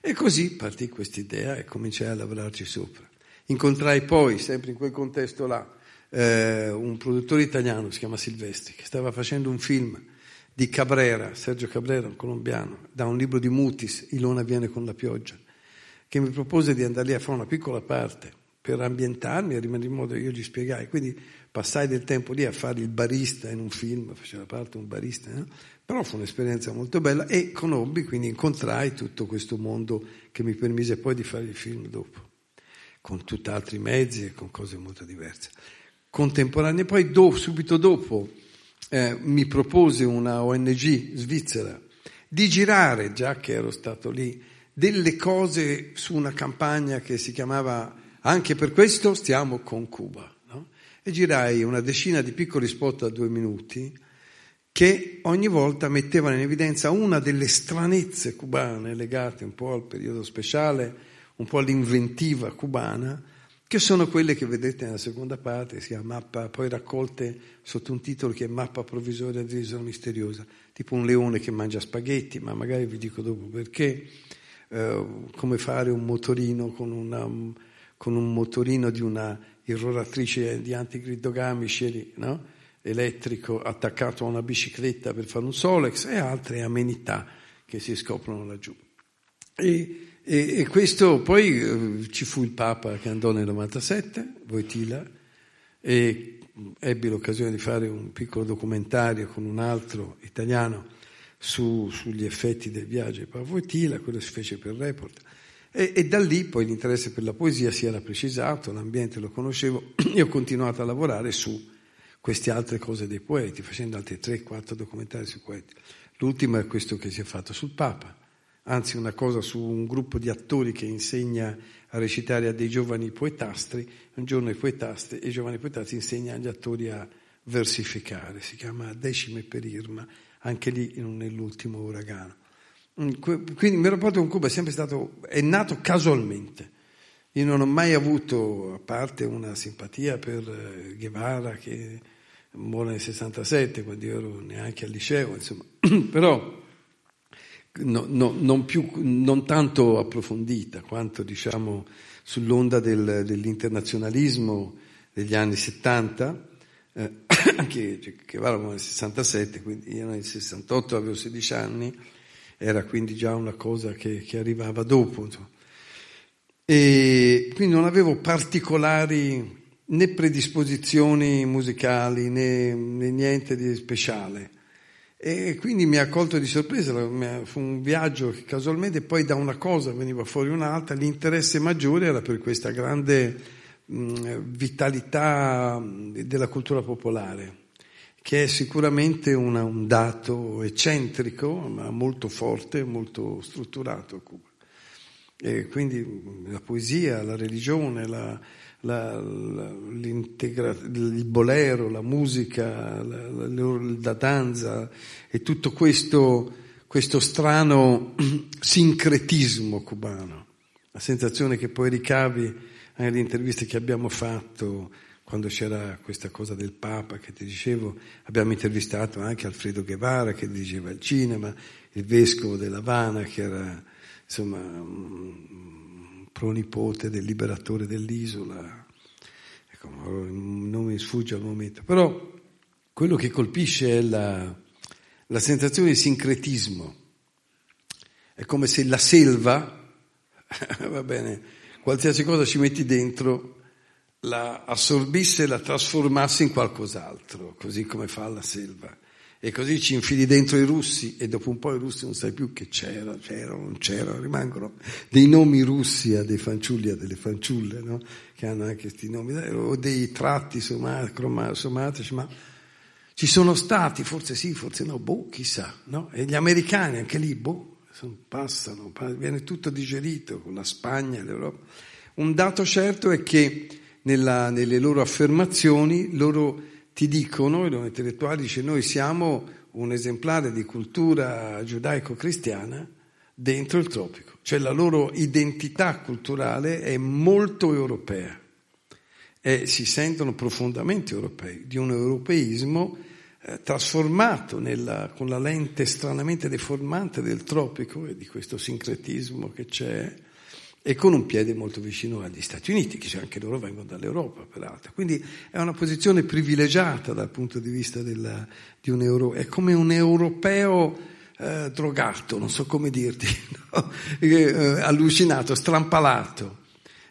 E così partì questa idea e cominciai a lavorarci sopra. Incontrai poi, sempre in quel contesto là, eh, un produttore italiano, si chiama Silvestri, che stava facendo un film di Cabrera, Sergio Cabrera, un colombiano, da un libro di Mutis, Ilona viene con la pioggia, che mi propose di andare lì a fare una piccola parte per ambientarmi e rimanere in modo che io gli spiegai. Quindi passai del tempo lì a fare il barista in un film, faceva parte un barista, no? però fu un'esperienza molto bella e conobbi, quindi incontrai tutto questo mondo che mi permise poi di fare il film dopo, con tutt'altri mezzi e con cose molto diverse. Contemporanee, poi do, subito dopo eh, mi propose una ONG svizzera di girare, già che ero stato lì, delle cose su una campagna che si chiamava Anche per questo stiamo con Cuba. No? E girai una decina di piccoli spot a due minuti che ogni volta mettevano in evidenza una delle stranezze cubane legate un po' al periodo speciale, un po' all'inventiva cubana, che sono quelle che vedete nella seconda parte, si chiama mappa, poi raccolte sotto un titolo che è mappa provvisoria di isola misteriosa, tipo un leone che mangia spaghetti, ma magari vi dico dopo perché, eh, come fare un motorino con, una, con un motorino di una irroratrice di antigridogami, scegli, no? elettrico attaccato a una bicicletta per fare un Solex e altre amenità che si scoprono laggiù. E, e, e questo poi eh, ci fu il Papa che andò nel 97, Voitila, e ebbi l'occasione di fare un piccolo documentario con un altro italiano su, sugli effetti del viaggio di Papa Voitila, quello si fece per Report. E, e, da lì poi l'interesse per la poesia si era precisato, l'ambiente lo conoscevo (clears throat) e ho continuato a lavorare su queste altre cose dei poeti, facendo altri 3-4 documentari sui poeti. L'ultimo è questo che si è fatto sul Papa, anzi una cosa su un gruppo di attori che insegna a recitare a dei giovani poetastri, un giorno i poetastri e i giovani poetastri insegnano agli attori a versificare, si chiama Decime per Irma, anche lì nell'ultimo uragano. Mm, quindi il mio rapporto con Cuba è sempre stato, è nato casualmente. Io non ho mai avuto, a parte una simpatia per eh, Guevara che muore nel 67, quando io ero neanche al liceo, insomma, (clears throat) però no, no, non, più, non, tanto approfondita quanto diciamo sull'onda del, dell'internazionalismo degli anni 70, eh, (coughs) che, che eravamo nel 67, quindi io nel 68 avevo 16 anni, era quindi già una cosa che, che arrivava dopo. E quindi non avevo particolari né predisposizioni musicali né, né niente di speciale. E quindi mi ha colto di sorpresa, fu un viaggio che casualmente poi da una cosa veniva fuori un'altra, l'interesse maggiore era per questa grande vitalità della cultura popolare, che è sicuramente una, un dato eccentrico, ma molto forte, molto strutturato a Cuba. E quindi la poesia, la religione, la, la, la, il bolero, la musica, la, la danza e tutto questo, questo strano (clears throat) sincretismo cubano. La sensazione che poi ricavi nelle interviste che abbiamo fatto quando c'era questa cosa del Papa che ti dicevo, abbiamo intervistato anche Alfredo Guevara che dirigeva il cinema, il vescovo dell'Havana che era insomma pronipote del liberatore dell'isola, ecco, non mi sfugge al momento, però quello che colpisce è la, la sensazione di sincretismo, è come se la selva, (laughs) va bene, qualsiasi cosa ci metti dentro, la assorbisse e la trasformasse in qualcos'altro, così come fa la selva. E così ci infili dentro i russi e dopo un po' i russi non sai più che c'era, c'era, non c'era, rimangono dei nomi russi a dei fanciulli, a delle fanciulle, no? che hanno anche questi nomi, o dei tratti somatici, ma ci sono stati, forse sì, forse no, boh, chissà, no? E gli americani anche lì, boh, passano, viene tutto digerito con la Spagna, l'Europa. Un dato certo è che nella, nelle loro affermazioni loro ti dicono, i loro intellettuali dicono noi siamo un esemplare di cultura giudaico-cristiana dentro il tropico, cioè la loro identità culturale è molto europea e si sentono profondamente europei, di un europeismo eh, trasformato nella, con la lente stranamente deformante del tropico e di questo sincretismo che c'è e con un piede molto vicino agli Stati Uniti, che anche loro vengono dall'Europa peraltro. Quindi è una posizione privilegiata dal punto di vista della, di un euro, è come un europeo eh, drogato, non so come dirti, (laughs) no? eh, allucinato, strampalato,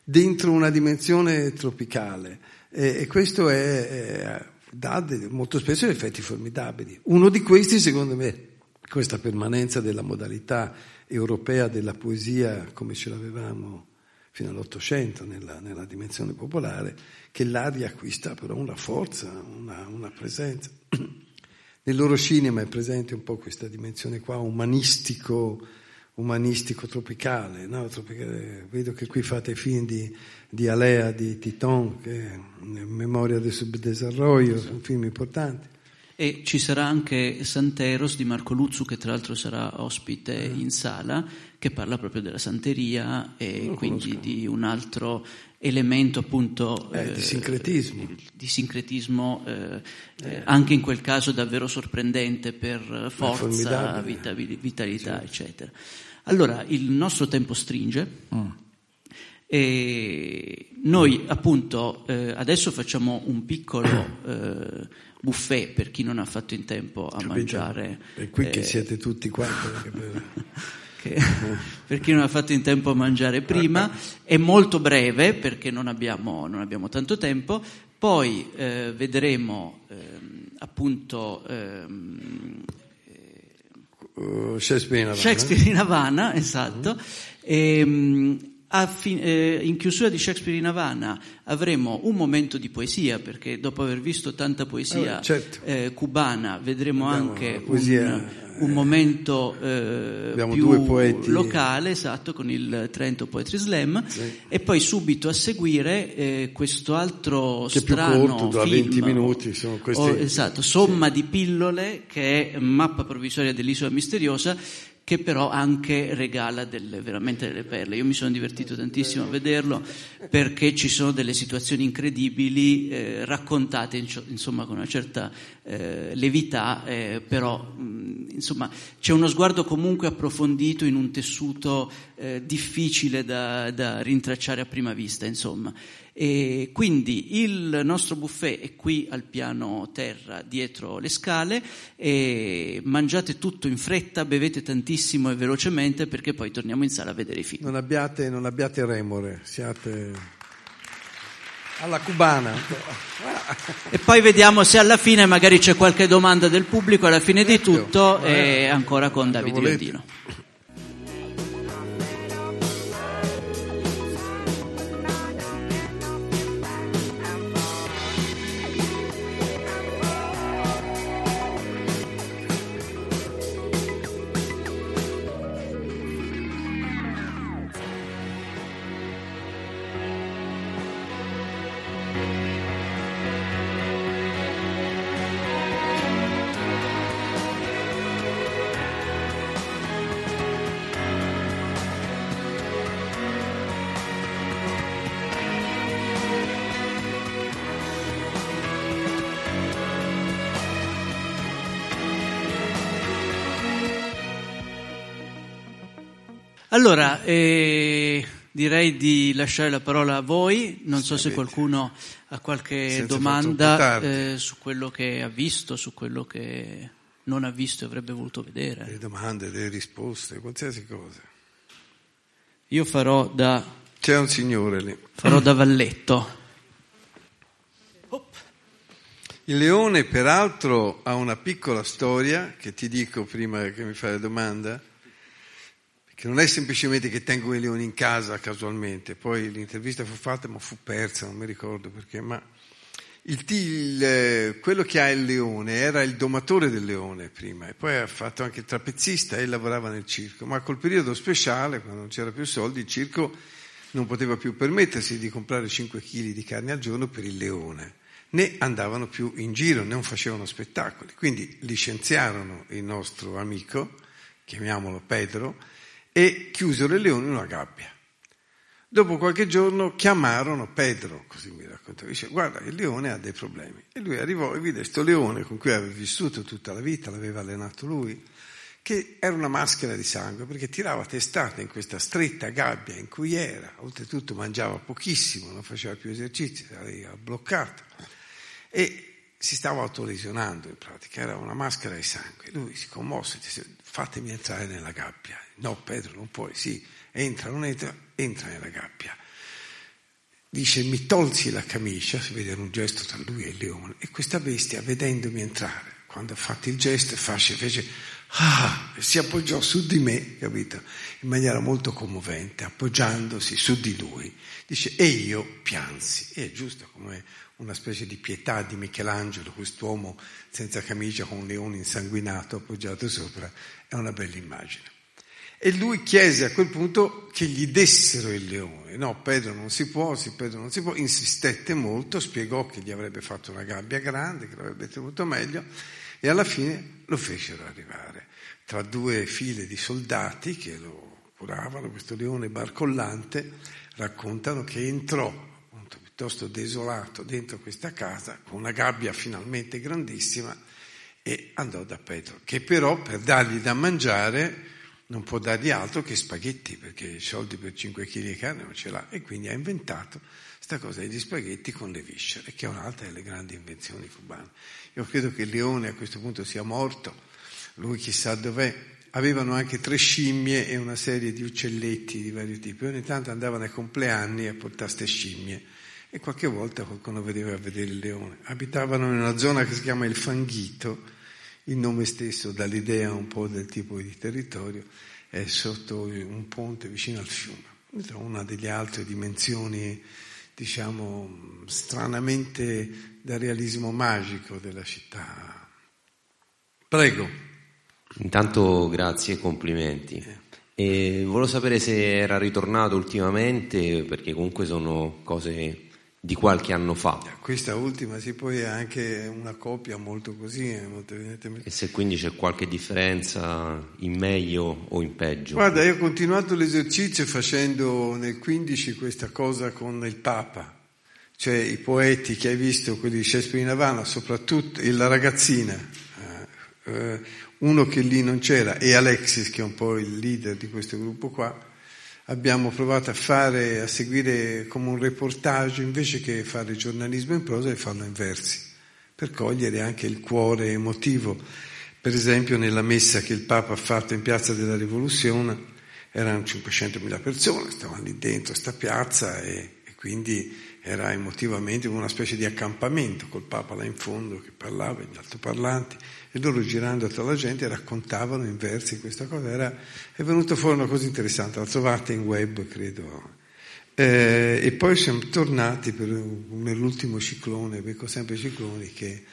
dentro una dimensione tropicale. E, e questo è, dà molto spesso effetti formidabili. Uno di questi, secondo me, questa permanenza della modalità europea della poesia come ce l'avevamo fino all'Ottocento nella, nella, dimensione popolare, che là riacquista però una forza, una, una presenza. (clears throat) Nel loro cinema è presente un po' questa dimensione qua umanistico, umanistico tropicale, no? tropicale. Vedo che qui fate film di, di Alea, di Titon, che è Memoria del Subdesarroio, sono film importanti. E ci sarà anche Santeros di Marco Luzzu, che tra l'altro sarà ospite in sala, che parla proprio della santeria e quindi conosco. di un altro elemento appunto eh, di sincretismo, eh, di sincretismo eh, eh. anche in quel caso davvero sorprendente per forza, vitalità, certo. eccetera. Allora, il nostro tempo stringe. Mm. E noi appunto eh, adesso facciamo un piccolo (clears throat) eh, buffet per chi non ha fatto in tempo a Capito? mangiare. È qui che eh, siete tutti quanti. (laughs) che (laughs) per chi non ha fatto in tempo a mangiare prima, è molto breve perché non abbiamo, non abbiamo tanto tempo, poi eh, vedremo ehm, appunto ehm, Uh, Shakespeare in Havana. Shakespeare in Havana, esatto, e, mh, a fi- eh, in chiusura di Shakespeare in Havana avremo un momento di poesia, perché dopo aver visto tanta poesia Eh, certo. eh, cubana vedremo Abbiamo anche poesia, un, un momento eh, più locale, esatto, con il Trento Poetry Slam, Sì. e poi subito a seguire eh, questo altro Che più strano corto, film, 20 minuti, sono questi- o- esatto, somma di pillole che è mappa provvisoria dell'isola misteriosa che però anche regala delle, veramente delle perle. Io mi sono divertito tantissimo a vederlo perché ci sono delle situazioni incredibili eh, raccontate insomma con una certa eh, levità, eh, però mh, insomma c'è uno sguardo comunque approfondito in un tessuto eh, difficile da, da rintracciare a prima vista, insomma. E quindi il nostro buffet è qui al piano terra dietro le scale e mangiate tutto in fretta, bevete tantissimo e velocemente perché poi torniamo in sala a vedere i film. Non abbiate, non abbiate remore, siate alla cubana. E poi vediamo se alla fine magari c'è qualche domanda del pubblico alla fine di tutto e ancora con Davide volete. Allora, eh, direi di lasciare la parola a voi, non so se qualcuno ha qualche Senza domanda eh, su quello che ha visto, su quello che non ha visto e avrebbe voluto vedere. Delle domande, delle risposte, qualsiasi cosa. Io farò da, C'è un signore lì. farò da valletto. Il leone, peraltro, ha una piccola storia che ti dico prima che mi fai la domanda, che non è semplicemente che tengo i leoni in casa casualmente, poi l'intervista fu fatta ma fu persa, non mi ricordo perché, ma il, il, eh, quello che ha il leone era il domatore del leone prima e poi ha fatto anche il trapezzista e lavorava nel circo, ma col periodo speciale, quando non c'era più soldi, il circo non poteva più permettersi di comprare 5 kg di carne al giorno per il leone, né andavano più in giro, non facevano spettacoli. Quindi licenziarono il nostro amico, chiamiamolo Pedro, e chiusero il leone in una gabbia. Dopo qualche giorno chiamarono Pedro, così mi raccontava, dice guarda il leone ha dei problemi. E lui arrivò e vide questo leone con cui aveva vissuto tutta la vita, l'aveva allenato lui, che era una maschera di sangue perché tirava testate in questa stretta gabbia in cui era, oltretutto mangiava pochissimo, non faceva più esercizi, era bloccato e si stava autolesionando in pratica, era una maschera di sangue. Lui si commosse e disse fatemi entrare nella gabbia. No Pedro non puoi, sì, entra, non entra, entra nella gabbia. Dice mi tolsi la camicia, si vede un gesto tra lui e il leone, e questa bestia vedendomi entrare, quando ha fatto il gesto fece, fece ah, si appoggiò su di me, capito? In maniera molto commovente, appoggiandosi su di lui. Dice, e io piansi. E è giusto come una specie di pietà di Michelangelo, quest'uomo senza camicia con un leone insanguinato appoggiato sopra, è una bella immagine. E lui chiese a quel punto che gli dessero il leone. No, Pedro non si può, sì, Pedro non si può. Insistette molto, spiegò che gli avrebbe fatto una gabbia grande, che l'avrebbe tenuto meglio, e alla fine lo fecero arrivare tra due file di soldati che lo curavano, questo leone barcollante, raccontano che entrò appunto, piuttosto desolato dentro questa casa con una gabbia finalmente grandissima e andò da Pedro, che però per dargli da mangiare non può dargli altro che spaghetti, perché soldi per 5 kg di carne non ce l'ha. E quindi ha inventato questa cosa degli spaghetti con le viscere, che è un'altra delle grandi invenzioni cubane. Io credo che il leone a questo punto sia morto, lui chissà dov'è. Avevano anche tre scimmie e una serie di uccelletti di vario tipo. Ogni tanto andavano ai compleanni a portare queste scimmie e qualche volta qualcuno vedeva a vedere il leone. Abitavano in una zona che si chiama il Fanghito, il nome stesso dà l'idea un po' del tipo di territorio, è sotto un ponte vicino al fiume. Una delle altre dimensioni, diciamo, stranamente da realismo magico della città. Prego. Intanto grazie e complimenti. Eh. E volevo sapere se era ritornato ultimamente, perché comunque sono cose di qualche anno fa. Questa ultima, sì, poi è anche una coppia molto così, eh, molto E se quindi c'è qualche differenza in meglio o in peggio? Guarda, io ho continuato l'esercizio facendo nel 15 questa cosa con il Papa, cioè i poeti che hai visto, quelli di Shakespeare in Havana, soprattutto, e la ragazzina, eh, eh, uno che lì non c'era, e Alexis, che è un po' il leader di questo gruppo qua, abbiamo provato a fare, a seguire come un reportage invece che fare giornalismo in prosa e farlo in versi, per cogliere anche il cuore emotivo. Per esempio nella messa che il Papa ha fatto in Piazza della Rivoluzione erano 500.000 persone, stavano lì dentro sta piazza e, e quindi era emotivamente una specie di accampamento col Papa là in fondo che parlava, gli altoparlanti e loro girando tra la gente raccontavano in versi questa cosa. Era, è venuta fuori una cosa interessante, la trovate in web, credo. Eh, e poi siamo tornati per, nell'ultimo ciclone, becco sempre cicloni, che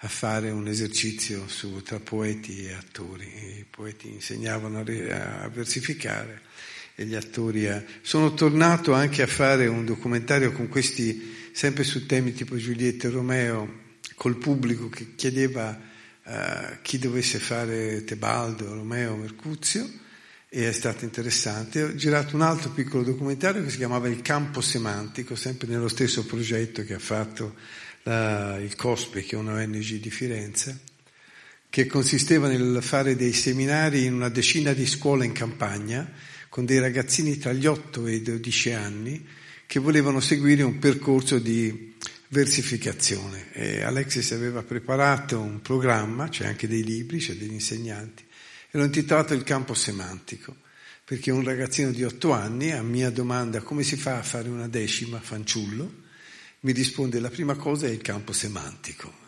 a fare un esercizio su, tra poeti e attori. I poeti insegnavano a, a versificare e gli attori. A... Sono tornato anche a fare un documentario con questi, sempre su temi tipo Giulietta e Romeo, col pubblico che chiedeva uh, chi dovesse fare Tebaldo, Romeo, Mercuzio e è stato interessante. Ho girato un altro piccolo documentario che si chiamava Il campo semantico, sempre nello stesso progetto che ha fatto la, il COSPE, che è una ONG di Firenze, che consisteva nel fare dei seminari in una decina di scuole in campagna con dei ragazzini tra gli 8 e i 12 anni che volevano seguire un percorso di versificazione. E Alexis aveva preparato un programma, c'è anche dei libri, c'è degli insegnanti, e l'ho intitolato Il campo semantico, perché un ragazzino di otto anni a mia domanda come si fa a fare una decima fanciullo, mi risponde la prima cosa è il campo semantico.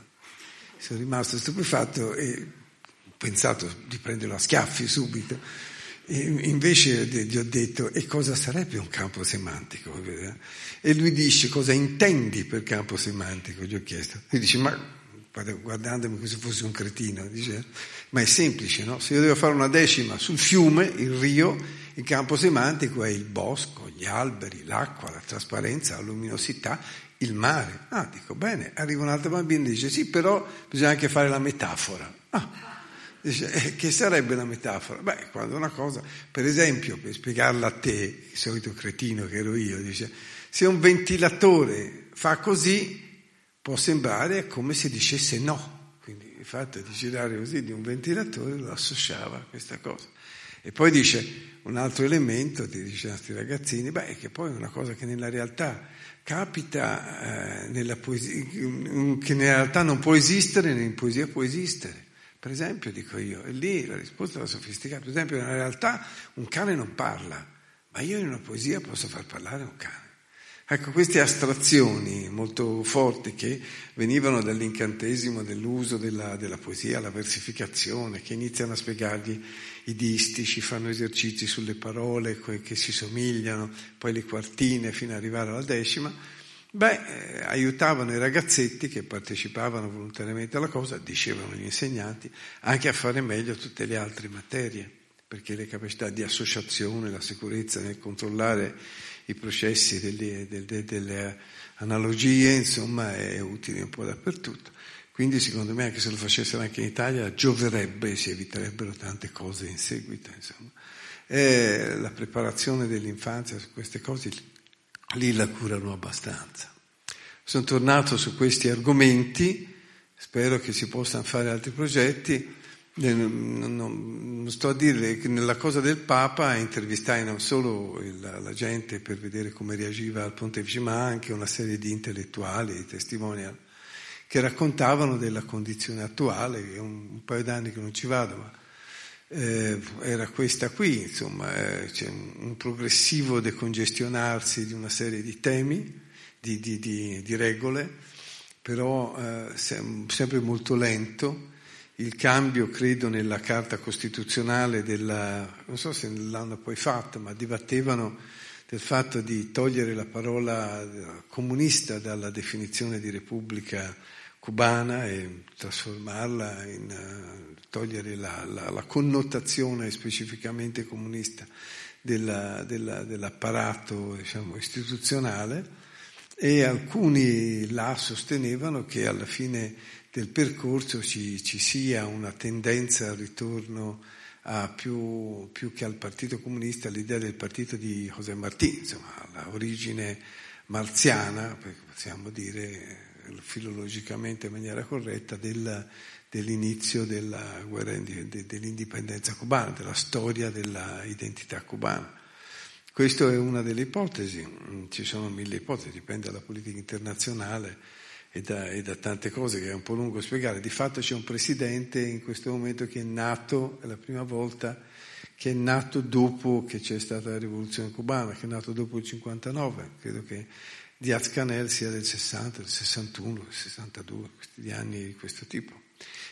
Sono rimasto stupefatto e ho pensato di prenderlo a schiaffi subito invece gli ho detto, e cosa sarebbe un campo semantico? E lui dice, cosa intendi per campo semantico? Gli ho chiesto. Lui dice, ma guardandomi come se fossi un cretino, dice, ma è semplice, no? Se io devo fare una decima sul fiume, il rio, il campo semantico è il bosco, gli alberi, l'acqua, la trasparenza, la luminosità, il mare. Ah, dico, bene, arriva un altro bambino e dice, sì, però bisogna anche fare la metafora. Ah, Dice, eh, che sarebbe la metafora? Beh, quando una cosa, per esempio, per spiegarla a te, il solito cretino che ero io, dice, se un ventilatore fa così, può sembrare come se dicesse no. Quindi il fatto di girare così di un ventilatore lo associava a questa cosa. E poi dice un altro elemento, ti dice ai nostri ragazzini, beh, che poi è una cosa che nella realtà capita, eh, nella poesia, che nella realtà non può esistere, né in poesia può esistere. Per esempio, dico io, e lì la risposta era sofisticata. Per esempio, nella realtà un cane non parla, ma io in una poesia posso far parlare un cane. Ecco, queste astrazioni molto forti che venivano dall'incantesimo dell'uso della, della, poesia, la versificazione, che iniziano a spiegargli i distici, fanno esercizi sulle parole che si somigliano, poi le quartine fino ad arrivare alla decima, Beh, eh, aiutavano i ragazzetti che partecipavano volontariamente alla cosa, dicevano gli insegnanti, anche a fare meglio tutte le altre materie, perché le capacità di associazione, la sicurezza nel controllare i processi delle, delle, delle analogie, insomma, è utile un po' dappertutto. Quindi secondo me anche se lo facessero anche in Italia gioverebbe e si eviterebbero tante cose in seguito. Insomma. E la preparazione dell'infanzia su queste cose lì la curano abbastanza. Sono tornato su questi argomenti, spero che si possano fare altri progetti. non, non, sto a dire che nella cosa del Papa intervistai non solo la gente per vedere come reagiva al pontefice, ma anche una serie di intellettuali, di testimonial, che raccontavano della condizione attuale, è un paio d'anni che non ci vado, ma eh, era questa qui, insomma, eh, c'è un, progressivo decongestionarsi di una serie di temi, di, di, di, di regole, però eh, sempre molto lento. Il cambio, credo, nella Carta Costituzionale della, non so se l'hanno poi fatto, ma dibattevano del fatto di togliere la parola comunista dalla definizione di Repubblica cubana e trasformarla in, uh, togliere la, la, la, connotazione specificamente comunista della, della, dell'apparato diciamo, istituzionale. E alcuni là sostenevano che alla fine del percorso ci, ci sia una tendenza al ritorno a più, più, che al Partito Comunista all'idea del partito di José Martí, insomma, l'origine marziana, possiamo dire filologicamente in maniera corretta, del, dell'inizio della guerra, dell'indipendenza cubana, della storia dell'identità cubana. Questa è una delle ipotesi, ci sono mille ipotesi, dipende dalla politica internazionale e da, e da, tante cose che è un po' lungo spiegare. Di fatto c'è un presidente in questo momento che è nato, è la prima volta che è nato dopo che c'è stata la rivoluzione cubana, che è nato dopo il 59, credo che Diaz Canel sia del 60, del 61, del 62, questi anni di questo tipo.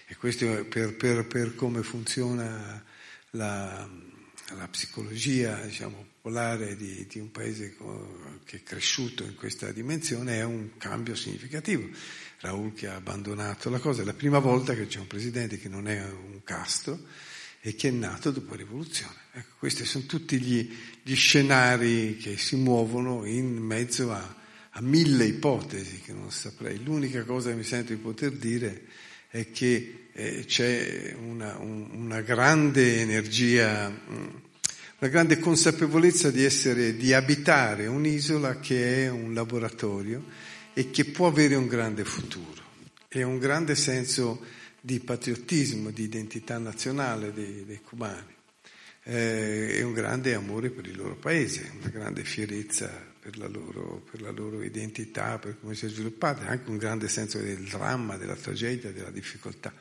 E questo per, per, per come funziona la, la psicologia diciamo, popolare di, di, un paese che è cresciuto in questa dimensione è un cambio significativo. Raul che ha abbandonato la cosa, è la prima volta che c'è un presidente che non è un casto e che è nato dopo la rivoluzione. Ecco, questi sono tutti gli, gli scenari che si muovono in mezzo a, a mille ipotesi che non saprei. L'unica cosa che mi sento di poter dire è che eh, c'è una, un, una, grande energia, mm, una grande consapevolezza di, essere, di abitare un'isola che è un laboratorio e che può avere un grande futuro e un grande senso di patriottismo, di identità nazionale dei, dei cubani eh, e un grande amore per il loro paese, una grande fierezza per la, loro, per la loro identità, per come si è sviluppata, anche un grande senso del dramma, della tragedia, della difficoltà.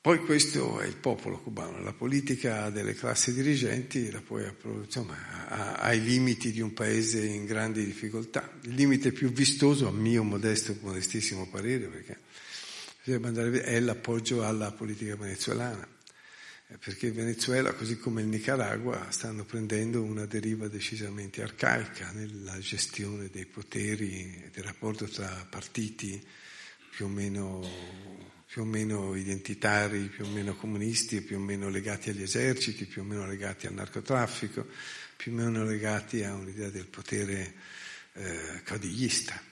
Poi questo è il popolo cubano, la politica delle classi dirigenti poi, insomma, ha, ha, i limiti di un paese in grandi difficoltà. Il limite più vistoso, a mio modesto, modestissimo parere, perché è l'appoggio alla politica venezuelana perché il Venezuela, così come il Nicaragua, stanno prendendo una deriva decisamente arcaica nella gestione dei poteri e del rapporto tra partiti più o meno, più o meno identitari, più o meno comunisti, più o meno legati agli eserciti, più o meno legati al narcotraffico, più o meno legati a un'idea del potere eh, caudiglista.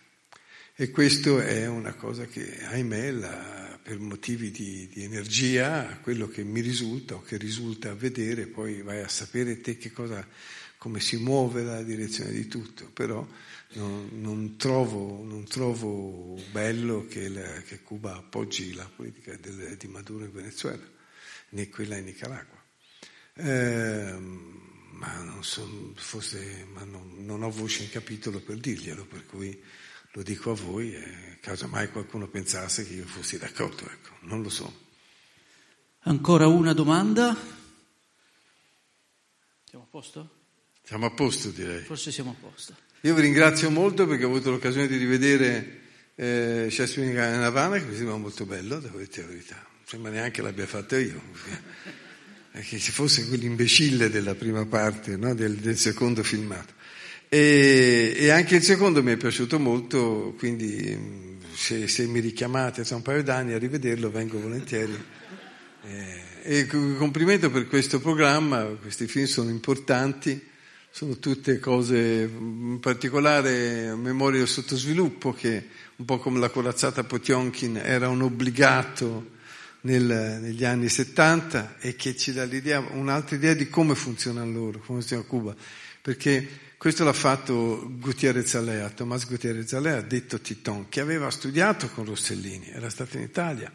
E questo è una cosa che, ahimè, la, per motivi di, di, energia, quello che mi risulta o che risulta a vedere, poi vai a sapere te che cosa, come si muove la direzione di tutto. Però non, non, trovo, non trovo, bello che, la, che, Cuba appoggi la politica del, di Maduro in Venezuela, né quella in Nicaragua. Eh, ma, non, son, forse, ma non ho voce in capitolo per dirglielo, per cui lo dico a voi e casomai qualcuno pensasse che io fossi d'accordo, ecco, non lo so. Ancora una domanda? Siamo a posto? Siamo a posto direi. Forse siamo a posto. Io vi ringrazio molto perché ho avuto l'occasione di rivedere eh, Shakespeare in Havana che mi sembra molto bello, devo dire la verità. Non sembra neanche l'abbia fatto io. Che ci fosse quell'imbecille della prima parte, no? del, del secondo filmato. E, e, anche il secondo mi è piaciuto molto, quindi se, se mi richiamate tra un paio d'anni a rivederlo vengo volentieri. Eh, e complimento per questo programma, questi film sono importanti, sono tutte cose, in particolare Memoria del sottosviluppo, che un po' come la corazzata Potionkin era un obbligato nel, negli anni 70 e che ci dà un'altra idea di come funziona loro, come funziona Cuba. Perché questo l'ha fatto Gutierrez Alea, Tomás Gutierrez Alea, detto Titon, che aveva studiato con Rossellini, era stato in Italia,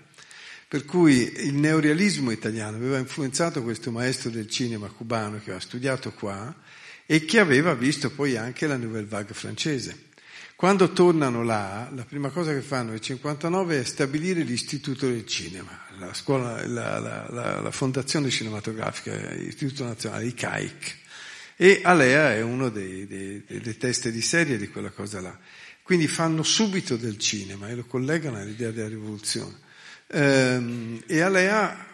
Per cui il neorealismo italiano aveva influenzato questo maestro del cinema cubano che aveva studiato qua e che aveva visto poi anche la Nouvelle Vague francese. Quando tornano là, la prima cosa che fanno nel 59 è stabilire l'istituto del cinema, la, scuola, la, la, la fondazione cinematografica, l'Istituto Nazionale, i CAIC. E Alea è uno dei, dei, delle teste di serie di quella cosa là. Quindi fanno subito del cinema e lo collegano all'idea della rivoluzione. Ehm, e Alea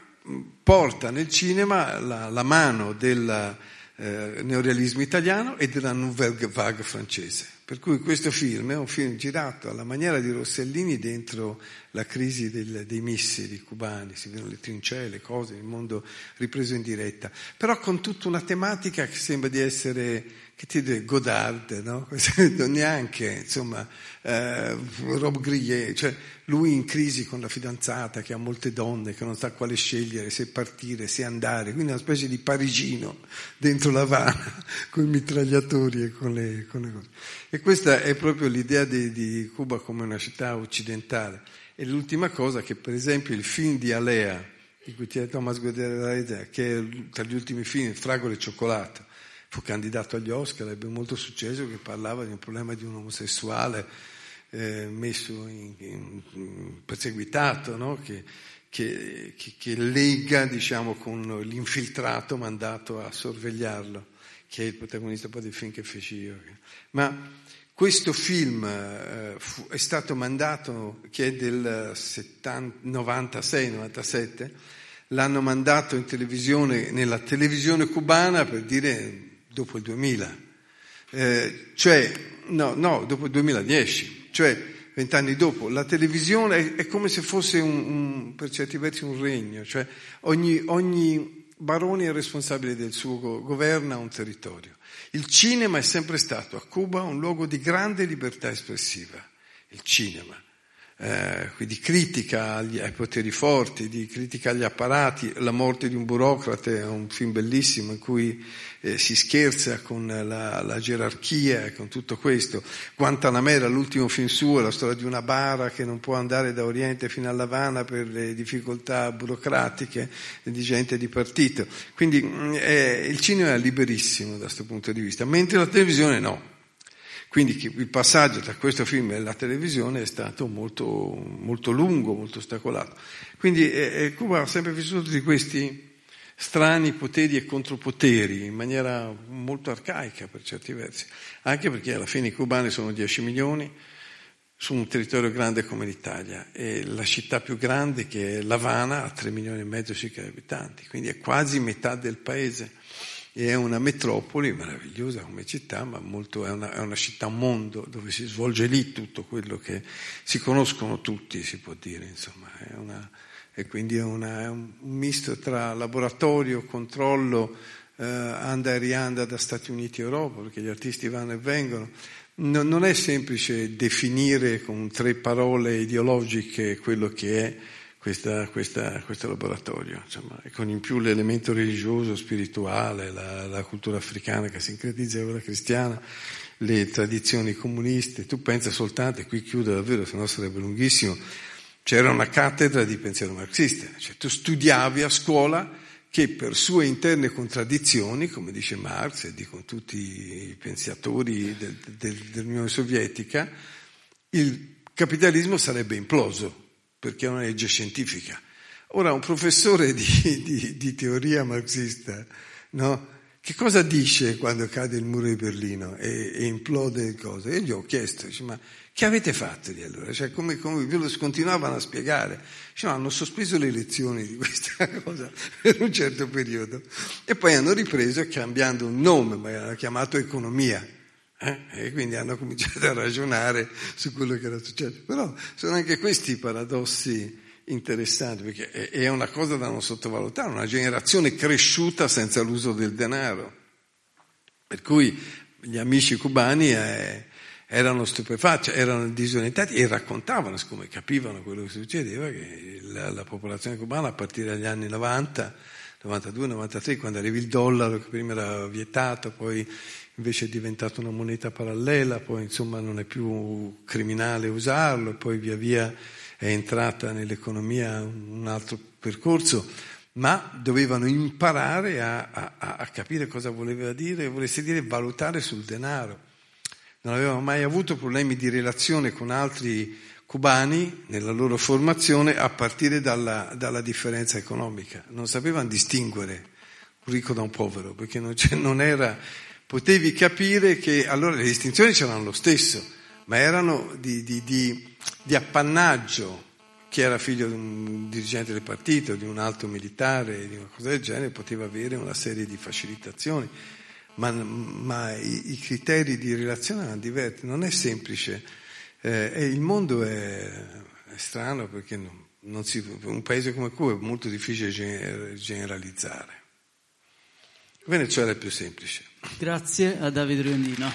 porta nel cinema la, la mano del eh, neorealismo italiano e della Nouvelle Vague francese. Per cui questo film è un film girato alla maniera di Rossellini dentro la crisi del, dei missili cubani, si vedono le trincee, le cose, il mondo ripreso in diretta, però con tutta una tematica che sembra di essere che ti dice Godard, no? (laughs) neanche, insomma, eh, Rob Grillet, cioè lui in crisi con la fidanzata che ha molte donne, che non sa quale scegliere, se partire, se andare, quindi una specie di parigino dentro la vana (laughs) con i mitragliatori e con le, con le cose. E questa è proprio l'idea di, di Cuba come una città occidentale. E l'ultima cosa che per esempio il film di Alea, di cui ti detto Thomas Guerrero, che è tra gli ultimi film, Fragole e Cioccolato, fu candidato agli Oscar, ebbe molto successo, che parlava di un problema di un omosessuale eh, messo in, in, perseguitato, no? che, che, che, che, lega diciamo, con l'infiltrato mandato a sorvegliarlo, che è il protagonista poi del film che feci io. Ma questo film eh, fu, è stato mandato, che è del 96-97, l'hanno mandato in televisione, nella televisione cubana per dire dopo il 2000, eh, cioè, no, no, dopo il 2010, cioè vent'anni dopo. La televisione è, è come se fosse un, un, per certi versi un regno, cioè ogni, ogni barone è responsabile del suo go- governa un territorio. Il cinema è sempre stato a Cuba un luogo di grande libertà espressiva, il cinema eh, di critica agli, ai poteri forti, di critica agli apparati. La morte di un burocrate è un film bellissimo in cui eh, si scherza con la, la, gerarchia e con tutto questo. Guantanamera, l'ultimo film suo, è la storia di una bara che non può andare da Oriente fino alla Havana per le difficoltà burocratiche di gente di partito. Quindi eh, il cinema è liberissimo da questo punto di vista, mentre la televisione no. Quindi il passaggio tra questo film e la televisione è stato molto, molto lungo, molto ostacolato. Quindi eh, Cuba ha sempre vissuto di questi strani poteri e contropoteri in maniera molto arcaica per certi versi, anche perché alla fine i cubani sono 10 milioni su un territorio grande come l'Italia e la città più grande che è L'Havana ha 3 milioni e mezzo circa di abitanti, quindi è quasi metà del paese è una metropoli meravigliosa come città, ma molto, è, una, è una città mondo dove si svolge lì tutto quello che si conoscono tutti, si può dire, insomma, è una, e quindi è, una, è, un misto tra laboratorio, controllo, eh, anda e rianda da Stati Uniti e Europa, perché gli artisti vanno e vengono. No, non è semplice definire con tre parole ideologiche quello che è questa, questa, questo laboratorio, insomma, e con in più l'elemento religioso, spirituale, la, la cultura africana che sincretizza quella cristiana, le tradizioni comuniste. Tu pensa soltanto, e qui chiudo davvero, se no sarebbe lunghissimo, c'era una cattedra di pensiero marxista, cioè tu studiavi a scuola che per sue interne contraddizioni, come dice Marx e dicono tutti i pensatori del, del, dell'Unione Sovietica, il capitalismo sarebbe imploso perché è una legge scientifica. Ora, un professore di, di, di teoria marxista, no? Che cosa dice quando cade il muro di Berlino e, e implode il coso? E gli ho chiesto, dice, ma che avete fatto di allora? Cioè, come, come ve lo continuavano a spiegare? No, hanno sospeso le lezioni di questa (laughs) cosa per un certo periodo e poi hanno ripreso cambiando un nome, ma l'hanno chiamato economia. Eh? E quindi hanno cominciato a ragionare su quello che era successo. Però sono anche questi paradossi interessanti, perché è una cosa da non sottovalutare, una generazione cresciuta senza l'uso del denaro. Per cui gli amici cubani eh, erano stupefatti, erano disorientati e raccontavano, siccome capivano quello che succedeva, che la popolazione cubana a partire dagli anni 90, 92, 93, quando arriva il dollaro, che prima era vietato, poi invece è diventata una moneta parallela, poi insomma non è più criminale usarlo, poi via via è entrata nell'economia un altro percorso, ma dovevano imparare a, a, a capire cosa voleva dire, volesse dire valutare sul denaro. Non avevano mai avuto problemi di relazione con altri cubani nella loro formazione a partire dalla, dalla differenza economica. Non sapevano distinguere un ricco da un povero, perché non, non era, potevi capire che allora le distinzioni c'erano lo stesso, ma erano di, di, di, di appannaggio. Chi era figlio di un dirigente del partito, di un alto militare, di una cosa del genere, poteva avere una serie di facilitazioni, ma, ma i, i, criteri di relazione erano diversi, non è semplice. Eh, e il mondo è, è strano perché non, si, un paese come Cuba è molto difficile generalizzare. Venezuela è più semplice. Grazie a Davide Riondino.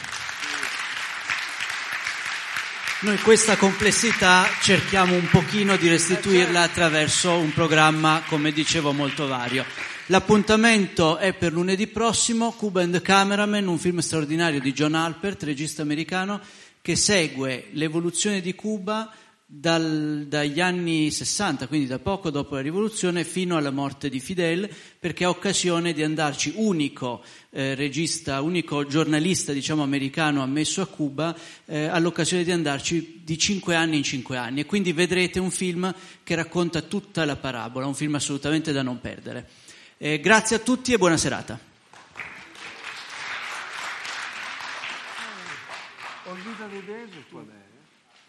Noi questa complessità cerchiamo un pochino di restituirla attraverso un programma, come dicevo, molto vario. L'appuntamento è per lunedì prossimo, Cuba and the Cameraman, un film straordinario di John Alpert, regista americano, che segue l'evoluzione di Cuba dal, dagli anni 60, quindi da poco dopo la rivoluzione, fino alla morte di Fidel, perché ha occasione di andarci unico eh, regista, unico giornalista diciamo, americano ammesso a Cuba, eh, ha l'occasione di andarci di cinque anni in cinque anni e quindi vedrete un film che racconta tutta la parabola, un film assolutamente da non perdere. Eh, grazie a tutti e buona serata. De qual è?